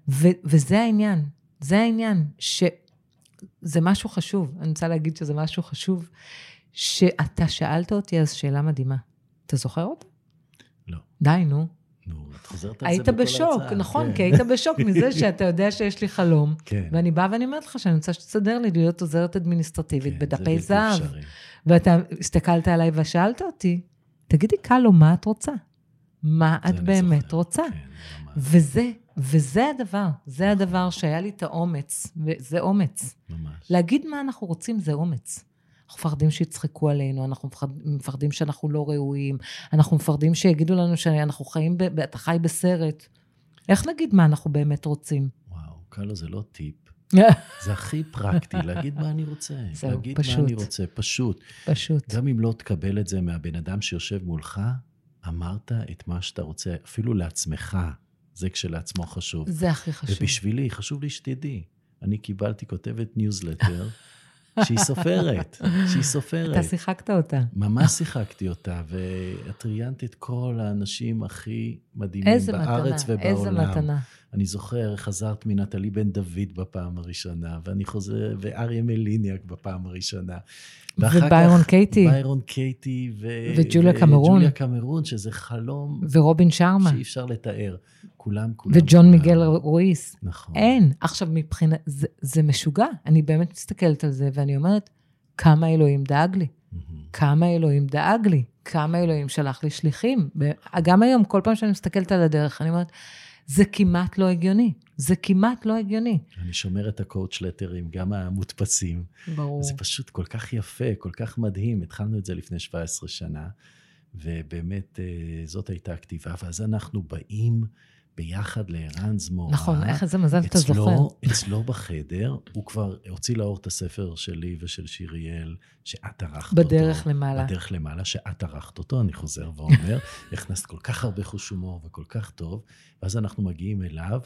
ו- וזה העניין, זה העניין, שזה משהו חשוב. אני רוצה להגיד שזה משהו חשוב, שאתה שאלת אותי אז שאלה מדהימה. אתה זוכר אותה? לא. די, נו. נו, את חוזרת על זה היית בכל בשוק, הרצאה, נכון, כן. כי היית בשוק מזה <laughs> שאתה יודע שיש לי חלום. כן. ואני באה ואני אומרת לך שאני רוצה שתסדר לי להיות עוזרת אדמיניסטרטיבית כן, בדפי זהב. אפשרי. ואתה הסתכלת עליי ושאלת אותי, תגידי, קלו, מה את רוצה? מה את באמת זוכר, רוצה? כן, וזה, וזה הדבר, זה הדבר שהיה לי את האומץ, וזה אומץ. ממש. להגיד מה אנחנו רוצים זה אומץ. אנחנו מפחדים שיצחקו עלינו, אנחנו מפחד, מפחדים שאנחנו לא ראויים, אנחנו מפחדים שיגידו לנו שאנחנו חיים, ב, אתה חי בסרט. איך נגיד מה אנחנו באמת רוצים? וואו, קלו זה לא טיפ. <laughs> זה הכי פרקטי, להגיד מה אני רוצה. <laughs> זהו, להגיד פשוט. מה אני רוצה, פשוט. פשוט. גם אם לא תקבל את זה מהבן אדם שיושב מולך, אמרת את מה שאתה רוצה, אפילו לעצמך. זה כשלעצמו חשוב. זה הכי חשוב. ובשבילי, חשוב לי שתדעי, אני קיבלתי כותבת ניוזלטר, <laughs> שהיא סופרת, שהיא סופרת. אתה שיחקת אותה. ממש שיחקתי אותה, ואת ראיינת את כל האנשים הכי מדהימים איזה בארץ מתנה, ובעולם. איזה מתנה. אני זוכר, חזרת מנטלי בן דוד בפעם הראשונה, ואני חוזר, ואריה מליניאק בפעם הראשונה. וביירון כך קייטי. ביירון קייטי, ו... וג'וליה קמרון. וג'וליה קמרון, שזה חלום ורובין שארמה. שאי אפשר לתאר. כולם, כולם. וג'ון כולם. מיגל רואיס. נכון. אין. עכשיו, מבחינת, זה, זה משוגע. אני באמת מסתכלת על זה, ואני אומרת, כמה אלוהים דאג לי. מהמם. כמה אלוהים דאג לי. כמה אלוהים שלח לי שליחים. גם היום, כל פעם שאני מסתכלת על הדרך, אני אומרת, זה כמעט לא הגיוני. זה כמעט לא הגיוני. אני שומר את הקואוצ' לטרים, גם המודפסים. ברור. זה פשוט כל כך יפה, כל כך מדהים. התחלנו את זה לפני 17 שנה, ובאמת אה, זאת הייתה הכתיבה. ואז אנחנו באים ביחד לערן זמורה. נכון, איך איזה מזל אתה אצלו, זוכר. אצלו בחדר, הוא כבר הוציא לאור את הספר שלי ושל שיריאל, שאת ערכת בדרך אותו. למעלה. בדרך למעלה, שאת ערכת אותו, אני חוזר ואומר. <laughs> הכנסת כל כך הרבה חוש הומור וכל כך טוב, ואז אנחנו מגיעים אליו,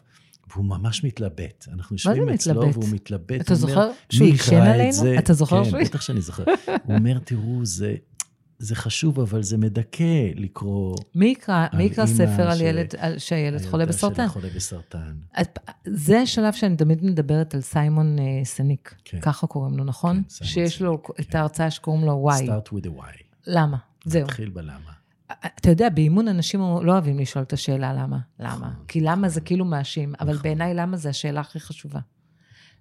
והוא ממש מתלבט. אנחנו זה יושבים אצלו מתלבט? והוא מתלבט. אתה זוכר שהוא "מי עישן עלינו? זה?" אתה זוכר שהוא- כן, בטח שאני זוכר. הוא אומר, תראו, זה... זה חשוב, אבל זה מדכא לקרוא... מי יקרא, מי על יקרא אימא ספר על ש- ילד, על- שהילד חולה הילדה שלה בסרטן? חולה בסרטן. את- זה השלב שאני תמיד מדברת על סיימון אה, סניק, כן. ככה קוראים לו, נכון? כן, סיימון שיש לו סניק, את כן. ההרצאה שקוראים לו וואי. start with a why. למה? זהו. נתחיל בלמה. אתה יודע, באימון אנשים לא אוהבים לשאול את השאלה למה. למה? נכון, כי למה זה כאילו מאשים, אבל נכון. בעיניי למה זה השאלה הכי חשובה.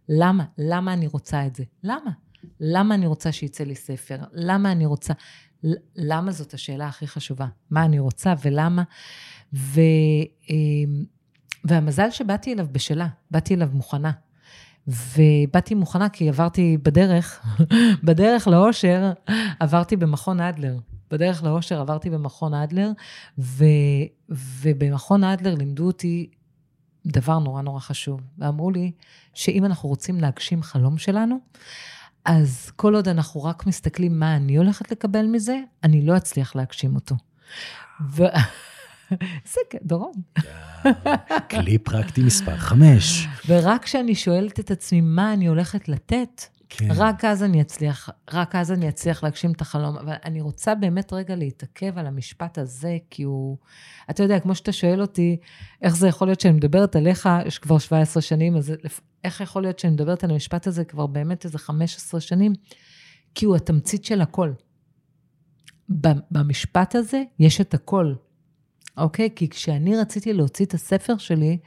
למה? למה אני רוצה את זה? למה? למה אני רוצה שיצא לי ספר? למה אני רוצה... למה זאת השאלה הכי חשובה? מה אני רוצה ולמה? ו, אמ, והמזל שבאתי אליו בשלה, באתי אליו מוכנה. ובאתי מוכנה כי עברתי בדרך, <laughs> בדרך לאושר, עברתי במכון אדלר. בדרך לאושר עברתי במכון אדלר, ו, ובמכון אדלר לימדו אותי דבר נורא נורא חשוב. ואמרו לי שאם אנחנו רוצים להגשים חלום שלנו, אז כל עוד אנחנו רק מסתכלים מה אני הולכת לקבל מזה, אני לא אצליח להגשים אותו. ו... <laughs> זה כן, דורון. כלי פרקטי מספר חמש. ורק כשאני שואלת את עצמי מה אני הולכת לתת, כן. רק אז אני אצליח, רק אז אני אצליח להגשים את החלום. אבל אני רוצה באמת רגע להתעכב על המשפט הזה, כי הוא... אתה יודע, כמו שאתה שואל אותי, איך זה יכול להיות שאני מדברת עליך, יש כבר 17 שנים, אז איך יכול להיות שאני מדברת על המשפט הזה כבר באמת איזה 15 שנים? כי הוא התמצית של הכל. במשפט הזה יש את הכל, אוקיי? כי כשאני רציתי להוציא את הספר שלי,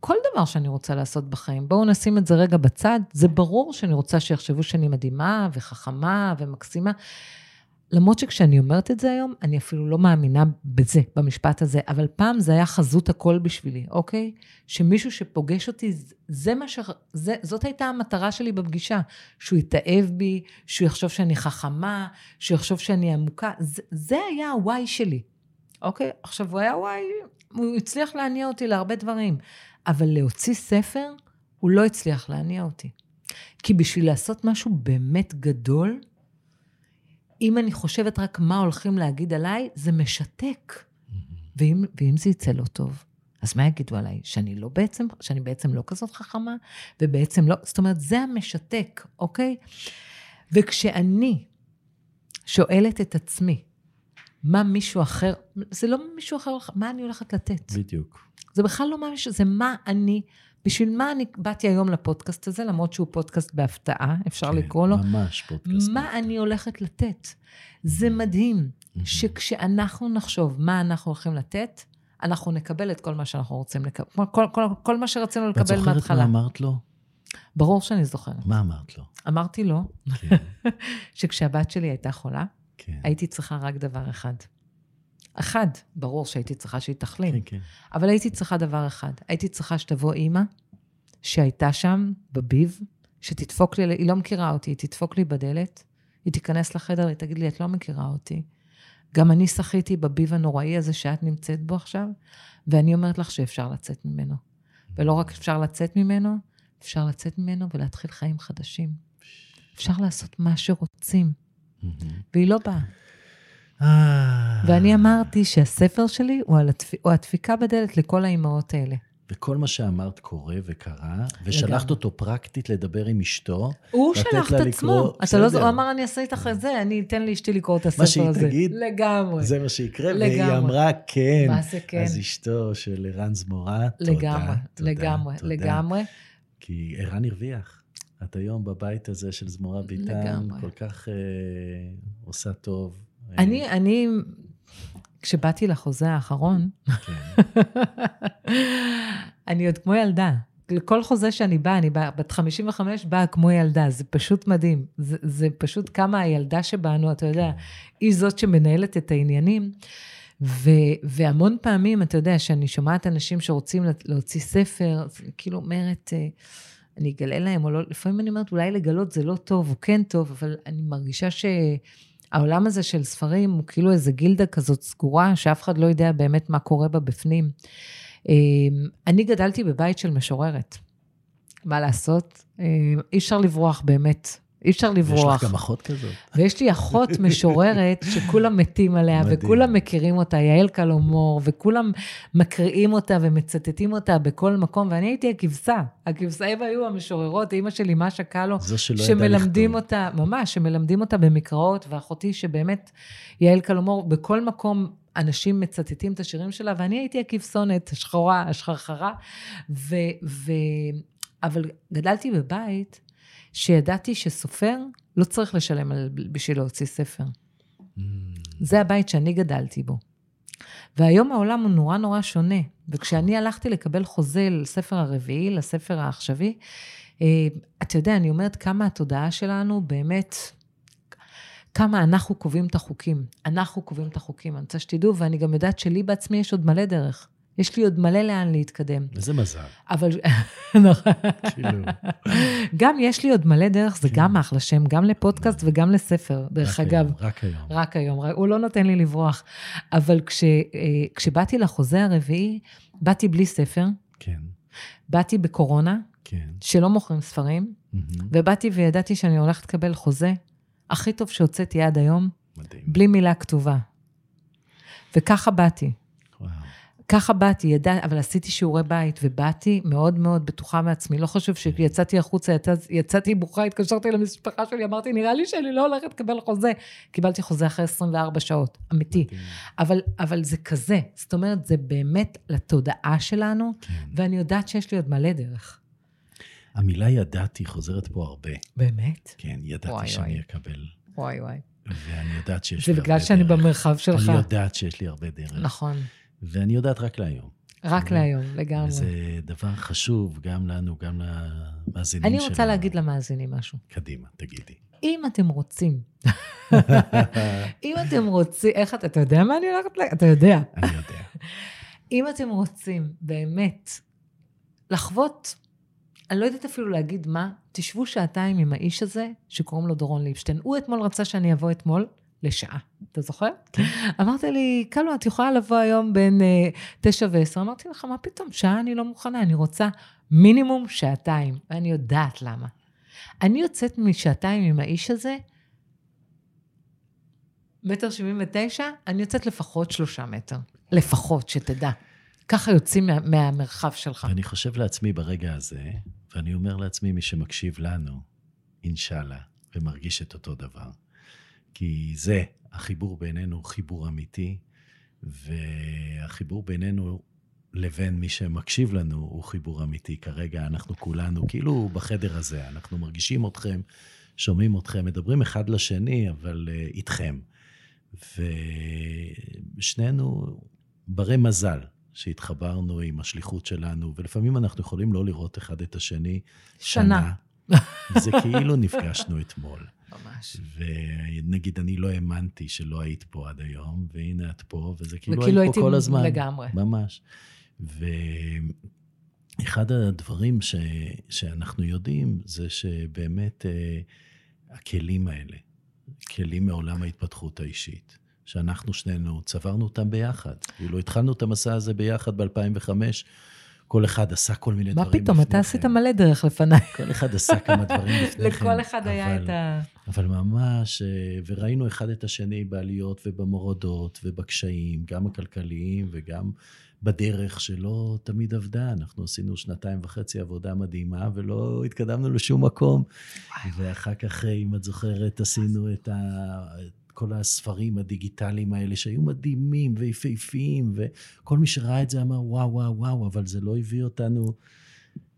כל דבר שאני רוצה לעשות בחיים, בואו נשים את זה רגע בצד, זה ברור שאני רוצה שיחשבו שאני מדהימה וחכמה ומקסימה. למרות שכשאני אומרת את זה היום, אני אפילו לא מאמינה בזה, במשפט הזה, אבל פעם זה היה חזות הכל בשבילי, אוקיי? שמישהו שפוגש אותי, זה מה ש... זה, זאת הייתה המטרה שלי בפגישה, שהוא יתאהב בי, שהוא יחשוב שאני חכמה, שהוא יחשוב שאני עמוקה, זה, זה היה הוואי שלי, אוקיי? עכשיו, הוא היה וואי, הוא הצליח להניע אותי להרבה דברים, אבל להוציא ספר, הוא לא הצליח להניע אותי. כי בשביל לעשות משהו באמת גדול, אם אני חושבת רק מה הולכים להגיד עליי, זה משתק. ואם, ואם זה יצא לא טוב, אז מה יגידו עליי? שאני לא בעצם, שאני בעצם לא כזאת חכמה, ובעצם לא, זאת אומרת, זה המשתק, אוקיי? וכשאני שואלת את עצמי, מה מישהו אחר, זה לא מישהו אחר, מה אני הולכת לתת? בדיוק. זה בכלל לא מה מישהו, זה מה אני, בשביל מה אני באתי היום לפודקאסט הזה, למרות שהוא פודקאסט בהפתעה, אפשר כן, לקרוא לו. ממש פודקאסט. מה אני הולכת לתת? זה מדהים שכשאנחנו נחשוב מה אנחנו הולכים לתת, אנחנו נקבל את כל מה שאנחנו רוצים לקבל, כל, כל, כל, כל מה שרצינו לקבל מההתחלה. ואת זוכרת מה אמרת לו? ברור שאני זוכרת. מה אמרת לו? אמרתי לו, כן. <laughs> שכשהבת שלי הייתה חולה, כן. הייתי צריכה רק דבר אחד. אחד, ברור שהייתי צריכה שהיא תחלים, כן, כן. אבל הייתי צריכה דבר אחד. הייתי צריכה שתבוא אימא, שהייתה שם, בביב, שתדפוק לי, היא לא מכירה אותי, היא תדפוק לי בדלת, היא תיכנס לחדר, היא תגיד לי, את לא מכירה אותי. גם אני שחיתי בביב הנוראי הזה שאת נמצאת בו עכשיו, ואני אומרת לך שאפשר לצאת ממנו. ולא רק אפשר לצאת ממנו, אפשר לצאת ממנו ולהתחיל חיים חדשים. אפשר לעשות מה שרוצים. והיא לא באה. אה. ואני אמרתי שהספר שלי הוא, הדפ... הוא הדפיקה בדלת לכל האימהות האלה. וכל מה שאמרת קורה וקרה, ושלחת אותו פרקטית לדבר עם אשתו. הוא שלח את עצמו. אתה לא, הוא אמר, אני אעשה איתך את זה, אני אתן לאשתי לקרוא את הספר הזה. מה שהיא תגיד, לגמרי. זה מה שיקרה, לגמרי. והיא אמרה, כן. מה זה כן? אז אשתו של ערן זמורה, תודה. לגמרי, תודה, לגמרי, תודה. לגמרי. כי ערן הרוויח. את היום בבית הזה של זמורה ביטן, כל כך אה, עושה טוב. אני, אני, כשבאתי לחוזה האחרון, כן. <laughs> אני עוד כמו ילדה. לכל חוזה שאני באה, אני באה, בת 55 באה כמו ילדה, זה פשוט מדהים. זה, זה פשוט כמה הילדה שבאנו, אתה יודע, היא זאת שמנהלת את העניינים. ו, והמון פעמים, אתה יודע, שאני שומעת אנשים שרוצים להוציא ספר, כאילו אומרת, אה, אני אגלה להם או לא, לפעמים אני אומרת, אולי לגלות זה לא טוב או כן טוב, אבל אני מרגישה ש... העולם הזה של ספרים הוא כאילו איזה גילדה כזאת סגורה, שאף אחד לא יודע באמת מה קורה בה בפנים. אמ, אני גדלתי בבית של משוררת. מה לעשות? אמ, אי אפשר לברוח באמת אי אפשר לברוח. יש לך גם אחות כזאת. ויש לי אחות משוררת שכולם מתים עליה, מדהים. וכולם מכירים אותה, יעל קלומור, וכולם מקריאים אותה ומצטטים אותה בכל מקום, ואני הייתי הכבשה. הכבשה, הם היו המשוררות, אימא שלי, משה קלו, שמלמדים אותה, ממש, שמלמדים אותה במקראות, ואחותי שבאמת, יעל קלומור, בכל מקום אנשים מצטטים את השירים שלה, ואני הייתי הכבשונת, השחורה, השחרחרה, ו... ו... אבל גדלתי בבית שידעתי שסופר לא צריך לשלם על, בשביל להוציא ספר. Mm. זה הבית שאני גדלתי בו. והיום העולם הוא נורא נורא שונה. וכשאני הלכתי לקבל חוזה לספר הרביעי, לספר העכשווי, אה, אתה יודע, אני אומרת כמה התודעה שלנו באמת... כמה אנחנו קובעים את החוקים. אנחנו קובעים את החוקים, אני רוצה שתדעו, ואני גם יודעת שלי בעצמי יש עוד מלא דרך. יש לי עוד מלא לאן להתקדם. איזה מזל. אבל, <laughs> נכון. גם יש לי עוד מלא דרך, זה כן. גם אחלה שם, גם לפודקאסט וגם לספר, דרך אגב. רק היום. רק היום, הוא לא נותן לי לברוח. אבל כש, אה, כשבאתי לחוזה הרביעי, באתי בלי ספר, כן, באתי בקורונה, כן. שלא מוכרים ספרים. ובאתי וידעתי שאני הולכת לקבל חוזה הכי טוב שהוצאתי עד היום, מדהים. בלי מילה כתובה. וככה באתי. ככה באתי, ידע, אבל עשיתי שיעורי בית, ובאתי מאוד מאוד בטוחה מעצמי. לא חשוב שיצאתי החוצה, יצא, יצאתי בוכה, התקשרתי למשפחה שלי, אמרתי, נראה לי שאני לא הולכת לקבל חוזה. קיבלתי חוזה אחרי 24 שעות, אמיתי. אבל, אבל זה כזה, זאת אומרת, זה באמת לתודעה שלנו, כן. ואני יודעת שיש לי עוד מלא דרך. המילה ידעתי חוזרת פה הרבה. באמת? כן, ידעתי וואי, שאני וואי. אקבל, וואי וואי. ואני יודעת שיש זה לי הרבה בגלל דרך. שאני במרחב שלך. אני יודעת שיש לי הרבה דרך. נכון. ואני יודעת רק להיום. רק להיום, לגמרי. וזה דבר חשוב גם לנו, גם למאזינים שלנו. אני רוצה להגיד למאזינים משהו. קדימה, תגידי. אם אתם רוצים, <laughs> אם אתם רוצים, איך אתה, אתה יודע מה אני הולכת ל... אתה יודע. אני יודע. <laughs> אם אתם רוצים באמת לחוות, אני לא יודעת אפילו להגיד מה, תשבו שעתיים עם האיש הזה שקוראים לו דורון ליבשטיין. הוא אתמול רצה שאני אבוא אתמול לשעה. אתה זוכר? אמרת לי, קלו, את יכולה לבוא היום בין אה, תשע ועשר. אמרתי לך, מה פתאום, שעה אני לא מוכנה, אני רוצה מינימום שעתיים, ואני יודעת למה. אני יוצאת משעתיים עם האיש הזה, מטר שבעים ותשע, אני יוצאת לפחות שלושה מטר. לפחות, שתדע. ככה יוצאים מה, מהמרחב שלך. ואני חושב לעצמי ברגע הזה, ואני אומר לעצמי, מי שמקשיב לנו, אינשאללה, ומרגיש את אותו דבר. כי זה, החיבור בינינו הוא חיבור אמיתי, והחיבור בינינו לבין מי שמקשיב לנו הוא חיבור אמיתי. כרגע אנחנו כולנו, כאילו בחדר הזה, אנחנו מרגישים אתכם, שומעים אתכם, מדברים אחד לשני, אבל uh, איתכם. ושנינו ברי מזל שהתחברנו עם השליחות שלנו, ולפעמים אנחנו יכולים לא לראות אחד את השני שנה. זה כאילו נפגשנו אתמול. ממש. ונגיד, אני לא האמנתי שלא היית פה עד היום, והנה את פה, וזה כאילו וכאילו היית פה הייתי כל הזמן. לגמרי. ממש. ואחד הדברים ש... שאנחנו יודעים, זה שבאמת אה, הכלים האלה, כלים מעולם ההתפתחות האישית, שאנחנו שנינו צברנו אותם ביחד. כאילו, התחלנו את המסע הזה ביחד ב-2005, כל אחד עשה כל מיני מה דברים פתאום, לפני אתה עשית כן. מלא דרך לפניי. כל אחד עשה כמה דברים <laughs> לפני כן. לכל אחד היה אבל- את ה... אבל ממש, אה, וראינו אחד את השני בעליות ובמורדות ובקשיים, גם הכלכליים וגם בדרך שלא תמיד עבדה. אנחנו עשינו שנתיים וחצי עבודה מדהימה ולא התקדמנו לשום מקום. ואחר כך, אה, אם את זוכרת, עשינו את ה... כל הספרים הדיגיטליים האלה שהיו מדהימים ויפהפיים, וכל מי שראה את זה אמר, וואו, וואו, וואו, אבל זה לא הביא אותנו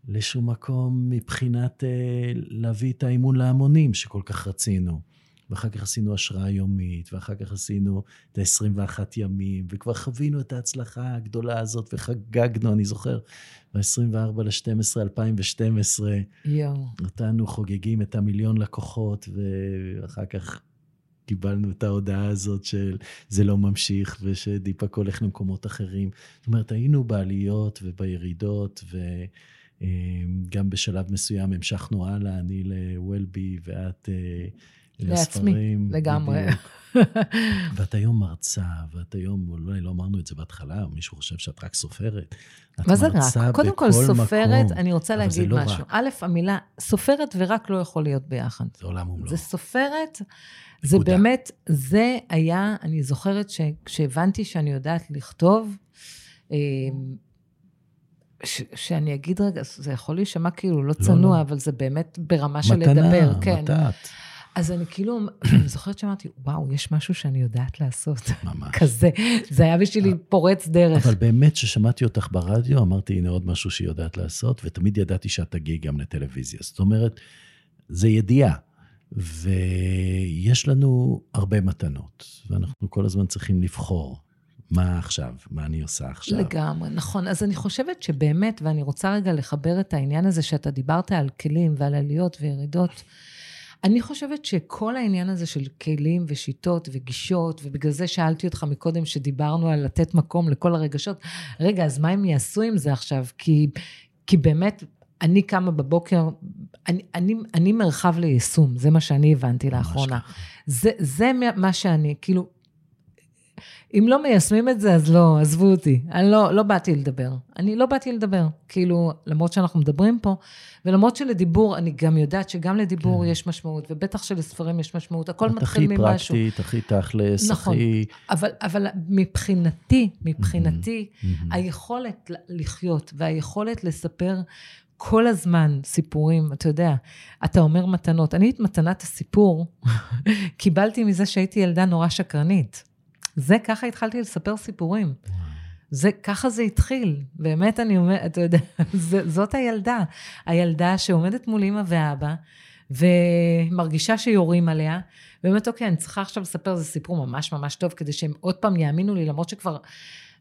לשום מקום מבחינת אה, להביא את האמון להמונים שכל כך רצינו. ואחר כך עשינו השראה יומית, ואחר כך עשינו את ה-21 ימים, וכבר חווינו את ההצלחה הגדולה הזאת, וחגגנו, אני זוכר, ב-24 ל-12 2012, יואו. אותנו חוגגים את המיליון לקוחות, ואחר כך קיבלנו את ההודעה הזאת של זה לא ממשיך, ושדיפק הולך למקומות אחרים. זאת אומרת, היינו בעליות ובירידות, וגם בשלב מסוים המשכנו הלאה, אני ל-Wellbe ואת אה, לעצמי, לספרים. לגמרי. <laughs> ואת היום מרצה, ואת היום, אולי לא אמרנו את זה בהתחלה, מישהו חושב שאת רק סופרת. מה זה רק? קודם כל, סופרת, מקום. אני רוצה זה להגיד לא משהו. רק. א', המילה סופרת ורק לא יכול להיות ביחד. זה עולם ומלואו. זה סופרת, זה נקודה. באמת, זה היה, אני זוכרת שכשהבנתי שאני יודעת לכתוב, אה, ש, שאני אגיד רגע, זה יכול להישמע כאילו לא צנוע, לא. אבל זה באמת ברמה של מתנה, לדבר, כן. מתת, אז אני כאילו, אני זוכרת שאמרתי, וואו, יש משהו שאני יודעת לעשות. ממש. כזה, זה היה בשבילי פורץ דרך. אבל באמת, כששמעתי אותך ברדיו, אמרתי, הנה עוד משהו שהיא יודעת לעשות, ותמיד ידעתי שאת תגיעי גם לטלוויזיה. זאת אומרת, זה ידיעה, ויש לנו הרבה מתנות, ואנחנו כל הזמן צריכים לבחור מה עכשיו, מה אני עושה עכשיו. לגמרי, נכון. אז אני חושבת שבאמת, ואני רוצה רגע לחבר את העניין הזה שאתה דיברת על כלים ועל עליות וירידות, אני חושבת שכל העניין הזה של כלים ושיטות וגישות, ובגלל זה שאלתי אותך מקודם, שדיברנו על לתת מקום לכל הרגשות, רגע, אז מה הם יעשו עם זה עכשיו? כי, כי באמת, אני קמה בבוקר, אני, אני, אני מרחב ליישום, זה מה שאני הבנתי לאחרונה. זה, זה מה שאני, כאילו, אם לא מיישמים את זה, אז לא, עזבו אותי. אני לא, לא באתי לדבר. אני לא באתי לדבר. כאילו, למרות שאנחנו מדברים פה, ולמרות שלדיבור, אני גם יודעת שגם לדיבור כן. יש משמעות, ובטח שלספרים יש משמעות, הכל מתחיל ממשהו. את הכי פרקטית, הכי תכלס, נכון, הכי... אבל, אבל מבחינתי, מבחינתי, mm-hmm. היכולת לחיות והיכולת לספר כל הזמן סיפורים, אתה יודע, אתה אומר מתנות. אני את מתנת הסיפור <laughs> קיבלתי מזה שהייתי ילדה נורא שקרנית. זה, ככה התחלתי לספר סיפורים. זה, ככה זה התחיל. באמת, אני אומרת, אתה יודע, <laughs> זאת הילדה. הילדה שעומדת מול אמא ואבא, ומרגישה שיורים עליה, באמת, אוקיי, אני צריכה עכשיו לספר איזה סיפור ממש ממש טוב, כדי שהם עוד פעם יאמינו לי, למרות שכבר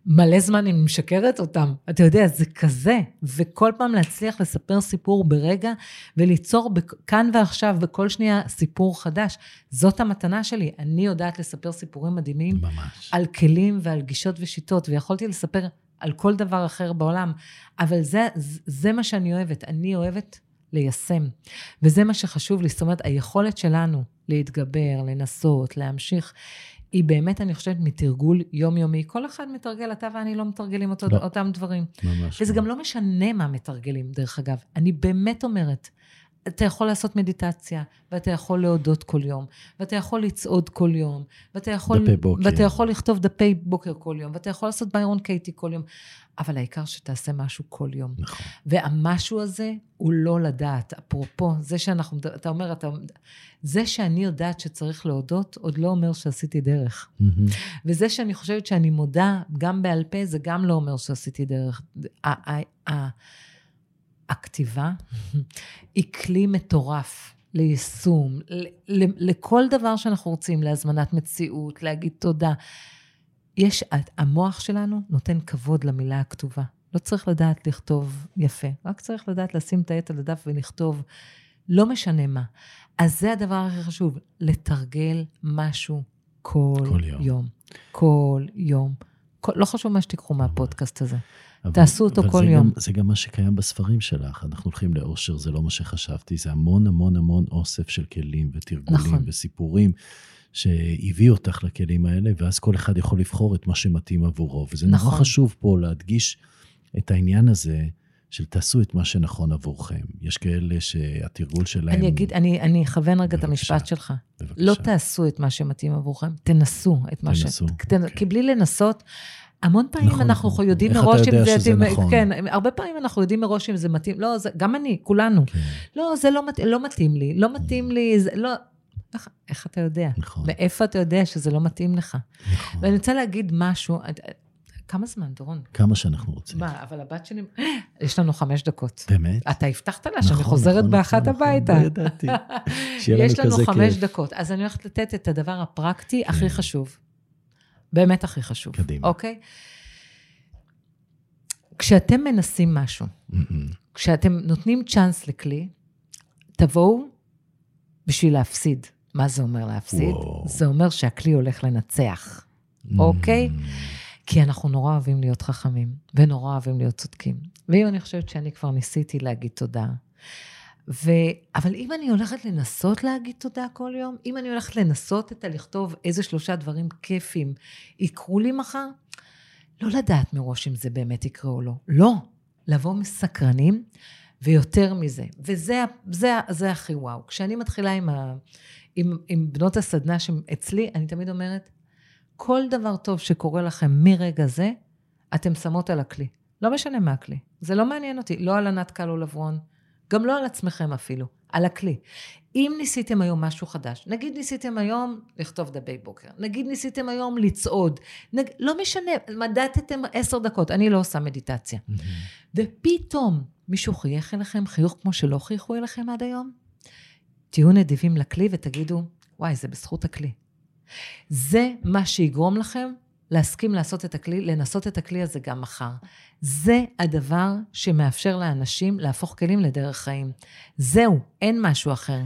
מלא זמן אני משקרת אותם. אתה יודע, זה כזה. וכל פעם להצליח לספר סיפור ברגע, וליצור כאן ועכשיו, בכל שנייה, סיפור חדש. זאת המתנה שלי. אני יודעת לספר סיפורים מדהימים. ממש. על כלים ועל גישות ושיטות, ויכולתי לספר על כל דבר אחר בעולם. אבל זה, זה מה שאני אוהבת. אני אוהבת ליישם. וזה מה שחשוב לי. זאת אומרת, היכולת שלנו להתגבר, לנסות, להמשיך, היא באמת, אני חושבת, מתרגול יומיומי. כל אחד מתרגל, אתה ואני לא מתרגלים אותו, לא. אותם דברים. ממש. וזה לא. גם לא משנה מה מתרגלים, דרך אגב. אני באמת אומרת, אתה יכול לעשות מדיטציה, ואתה יכול להודות כל יום, ואתה יכול לצעוד כל יום, ואתה יכול, דפי בוקר. ואתה יכול לכתוב דפי בוקר כל יום, ואתה יכול לעשות ביירון קייטי כל יום, אבל העיקר שתעשה משהו כל יום. נכון. והמשהו הזה הוא לא לדעת. אפרופו, זה שאנחנו, אתה אומר, אתה, זה שאני יודעת שצריך להודות, עוד לא אומר שעשיתי דרך. Mm-hmm. וזה שאני חושבת שאני מודה, גם בעל פה, זה גם לא אומר שעשיתי דרך. הכתיבה היא כלי מטורף ליישום, לכל דבר שאנחנו רוצים, להזמנת מציאות, להגיד תודה. יש, המוח שלנו נותן כבוד למילה הכתובה. לא צריך לדעת לכתוב יפה, רק צריך לדעת לשים את העט על הדף ולכתוב, לא משנה מה. אז זה הדבר הכי חשוב, לתרגל משהו כל, כל יום. יום. כל יום. כל, לא חשוב מה שתיקחו מהפודקאסט הזה. אבל, תעשו אותו כל יום. גם, זה גם מה שקיים בספרים שלך. אנחנו הולכים לאושר, זה לא מה שחשבתי, זה המון המון המון אוסף של כלים ותרגולים נכון. וסיפורים. שהביא אותך לכלים האלה, ואז כל אחד יכול לבחור את מה שמתאים עבורו. וזה נכון. נורא חשוב פה להדגיש את העניין הזה של תעשו את מה שנכון עבורכם. יש כאלה שהתרגול שלהם... אני אגיד, אני, אני אכוון רגע את המשפט שלך. בבקשה. לא תעשו את מה שמתאים עבורכם, תנסו את מה תנסו, ש... אוקיי. כי בלי לנסות, המון פעמים נכון, אנחנו נכון. יודעים מראש אם זה... איך אתה יודע שזה נכון? כן, הרבה פעמים אנחנו יודעים מראש אם זה מתאים. לא, זה, גם אני, כולנו. כן. לא, זה לא, מת, לא מתאים לי, לא מתאים לי, זה לא... איך, איך אתה יודע? נכון. מאיפה אתה יודע שזה לא מתאים לך? נכון. ואני רוצה להגיד משהו, כמה זמן, דורון? כמה שאנחנו רוצים. מה, אבל הבת שלי, <gasps> יש לנו חמש דקות. באמת? אתה הבטחת לה שאני נכון, חוזרת נכון, באחת נכון, הביתה. נכון, לא ידעתי. שיהיה <laughs> לנו כזה כיף. יש לנו חמש דקות, אז אני הולכת לתת את הדבר הפרקטי הכי כן. חשוב. באמת הכי חשוב. קדימה. אוקיי? כשאתם מנסים משהו, כשאתם נותנים צ'אנס לכלי, תבואו בשביל להפסיד. מה זה אומר להפסיד? וואו. זה אומר שהכלי הולך לנצח, אוקיי? כי אנחנו נורא אוהבים להיות חכמים, ונורא אוהבים להיות צודקים. ואם אני חושבת שאני כבר ניסיתי להגיד תודה, ו... אבל אם אני הולכת לנסות להגיד תודה כל יום, אם אני הולכת לנסות את הלכתוב איזה שלושה דברים כיפים יקרו לי מחר, לא לדעת מראש אם זה באמת יקרה או לא. לא, לבוא מסקרנים, ויותר מזה. וזה זה, זה הכי וואו. כשאני מתחילה עם, ה, עם, עם בנות הסדנה שאצלי, אני תמיד אומרת, כל דבר טוב שקורה לכם מרגע זה, אתם שמות על הכלי. לא משנה מה הכלי. זה לא מעניין אותי, לא על ענת קל או לברון, גם לא על עצמכם אפילו, על הכלי. אם ניסיתם היום משהו חדש, נגיד ניסיתם היום לכתוב דבי בוקר, נגיד ניסיתם היום לצעוד, נג... לא משנה, מדדתם עשר דקות, אני לא עושה מדיטציה. Mm-hmm. ופתאום מישהו חייך אליכם חיוך כמו שלא חייכו אליכם עד היום, תהיו נדיבים לכלי ותגידו, וואי, זה בזכות הכלי. זה מה שיגרום לכם להסכים לעשות את הכלי, לנסות את הכלי הזה גם מחר. זה הדבר שמאפשר לאנשים להפוך כלים לדרך חיים. זהו, אין משהו אחר.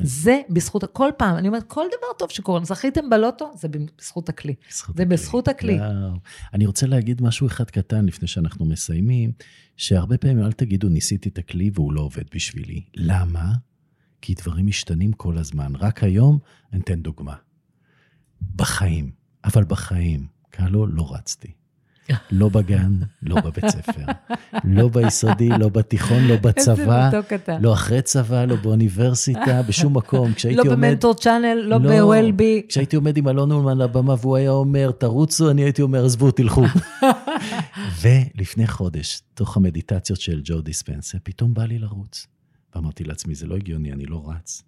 זה בזכות, כל פעם, אני אומרת, כל דבר טוב שקורה, זכיתם בלוטו, זה בזכות הכלי. בזכות זה הכלי. בזכות הכלי. וואו. אני רוצה להגיד משהו אחד קטן לפני שאנחנו מסיימים, שהרבה פעמים אל תגידו, ניסיתי את הכלי והוא לא עובד בשבילי. למה? כי דברים משתנים כל הזמן. רק היום, אני אתן דוגמה. בחיים, אבל בחיים, קלו, לא רצתי. לא בגן, לא בבית ספר, לא ביסודי, לא בתיכון, לא בצבא, איזה מתוק אתה. לא אחרי צבא, לא באוניברסיטה, בשום מקום. <laughs> כשהייתי לא עומד... במנטור צ'אנל, לא לא. בוולבי. כשהייתי עומד עם אלון אולמן על הבמה והוא היה אומר, תרוצו, אני הייתי אומר, עזבו, תלכו. <laughs> ולפני חודש, תוך המדיטציות של ג'ו דיספנסה, פתאום בא לי לרוץ. ואמרתי לעצמי, זה לא הגיוני, אני לא רץ.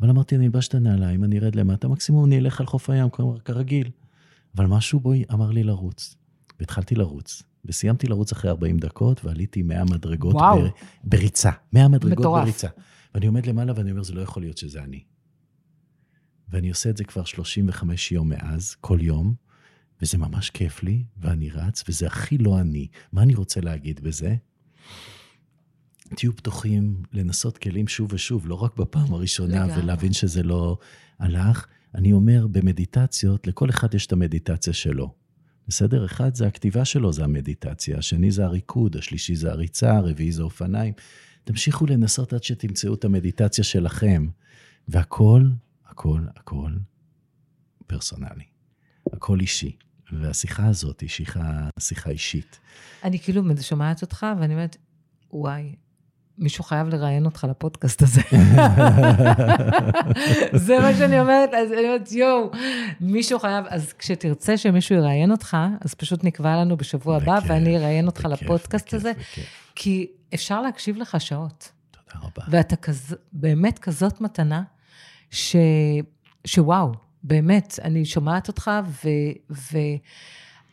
אבל אמרתי, אני אלבש את הנעליים, אני ארד למטה, מקסימום אני אלך על חוף הים כרגיל. אבל משהו בו אמר לי לרוץ. והתחלתי לרוץ. וסיימתי לרוץ אחרי 40 דקות, ועליתי 100 מדרגות וואו. בר... בריצה. 100 מדרגות מטורף. בריצה. ואני עומד למעלה ואני אומר, זה לא יכול להיות שזה אני. ואני עושה את זה כבר 35 יום מאז, כל יום, וזה ממש כיף לי, ואני רץ, וזה הכי לא אני. מה אני רוצה להגיד בזה? תהיו פתוחים לנסות כלים שוב ושוב, לא רק בפעם הראשונה, לגמרי. ולהבין שזה לא הלך. אני אומר, במדיטציות, לכל אחד יש את המדיטציה שלו. בסדר? אחד זה הכתיבה שלו, זה המדיטציה, השני זה הריקוד, השלישי זה הריצה, הרביעי זה אופניים. תמשיכו לנסות עד שתמצאו את המדיטציה שלכם. והכל, הכל, הכל פרסונלי. הכל אישי. והשיחה הזאת היא שיחה, שיחה אישית. אני כאילו שומעת אותך, ואני אומרת, וואי, מישהו חייב לראיין אותך לפודקאסט הזה. זה מה שאני אומרת, אז אני אומרת, יואו, מישהו חייב, אז כשתרצה שמישהו יראיין אותך, אז פשוט נקבע לנו בשבוע הבא, ואני אראיין אותך בכיף, לפודקאסט בכיף, הזה, בכיף. כי אפשר להקשיב לך שעות. תודה רבה. ואתה כז... באמת כזאת מתנה, ש... שוואו, באמת, אני שומעת אותך, ו...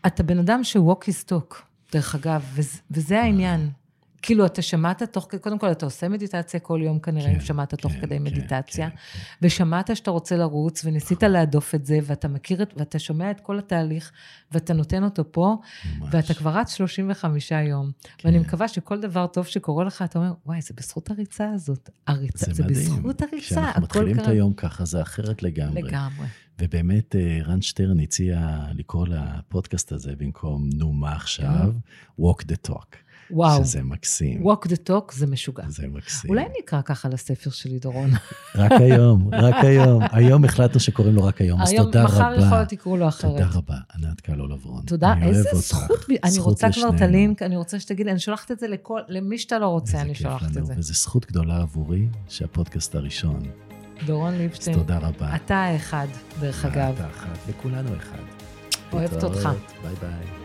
ואתה בן אדם walk his talk, דרך אגב, וזה, וזה העניין. כאילו, אתה שמעת תוך כדי, קודם כל, אתה עושה מדיטציה כל יום כנראה, אם כן, שמעת תוך כן, כדי כן, מדיטציה, כן, כן. ושמעת שאתה רוצה לרוץ, וניסית להדוף את זה, ואתה מכיר את, ואתה שומע את כל התהליך, ואתה נותן אותו פה, ממש. ואתה כבר רץ 35 יום. כן. ואני מקווה שכל דבר טוב שקורה לך, אתה אומר, וואי, זה בזכות הריצה הזאת. הריצה, זה, זה מדהים. בזכות הריצה, כשאנחנו מתחילים את קרה. היום ככה, זה אחרת לגמרי. לגמרי. ובאמת, אה, רן שטרן הציע לקרוא לפודקאסט הזה במקום נו מה עכשיו, walk the talk. וואו, שזה מקסים. walk the talk זה משוגע. זה מקסים. אולי נקרא ככה לספר שלי, דורון. רק היום, רק היום. היום החלטנו שקוראים לו רק היום, אז היום, תודה מחר יכול רבה. להיות יקראו לו אחרת. תודה רבה, ענת קלו לברון. תודה, איזה. זכות, אני רוצה כבר את. הלינק, אני רוצה שתגיד, אני שולחת את זה לכל, למי שאתה לא רוצה, אני שולחת את זה. וזו זכות גדולה עבורי, שהפודקאסט הראשון. דורון ליבשטיין, תודה רבה. אתה האחד, דרך אגב. אתה אחת, וכולנו אחד. אוהבת אותך. ביי ביי.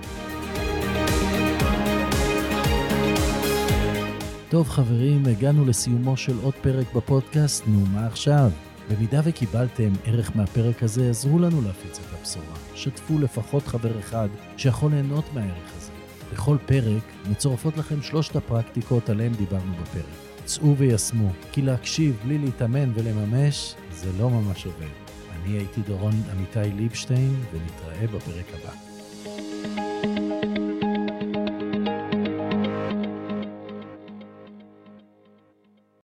טוב חברים, הגענו לסיומו של עוד פרק בפודקאסט, נו מה עכשיו? במידה וקיבלתם ערך מהפרק הזה, עזרו לנו להפיץ את הבשורה. שתפו לפחות חבר אחד שיכול ליהנות מהערך הזה. בכל פרק מצורפות לכם שלושת הפרקטיקות עליהן דיברנו בפרק. צאו ויישמו, כי להקשיב בלי להתאמן ולממש, זה לא ממש עובד. אני הייתי דורון עמיתי ליבשטיין, ונתראה בפרק הבא.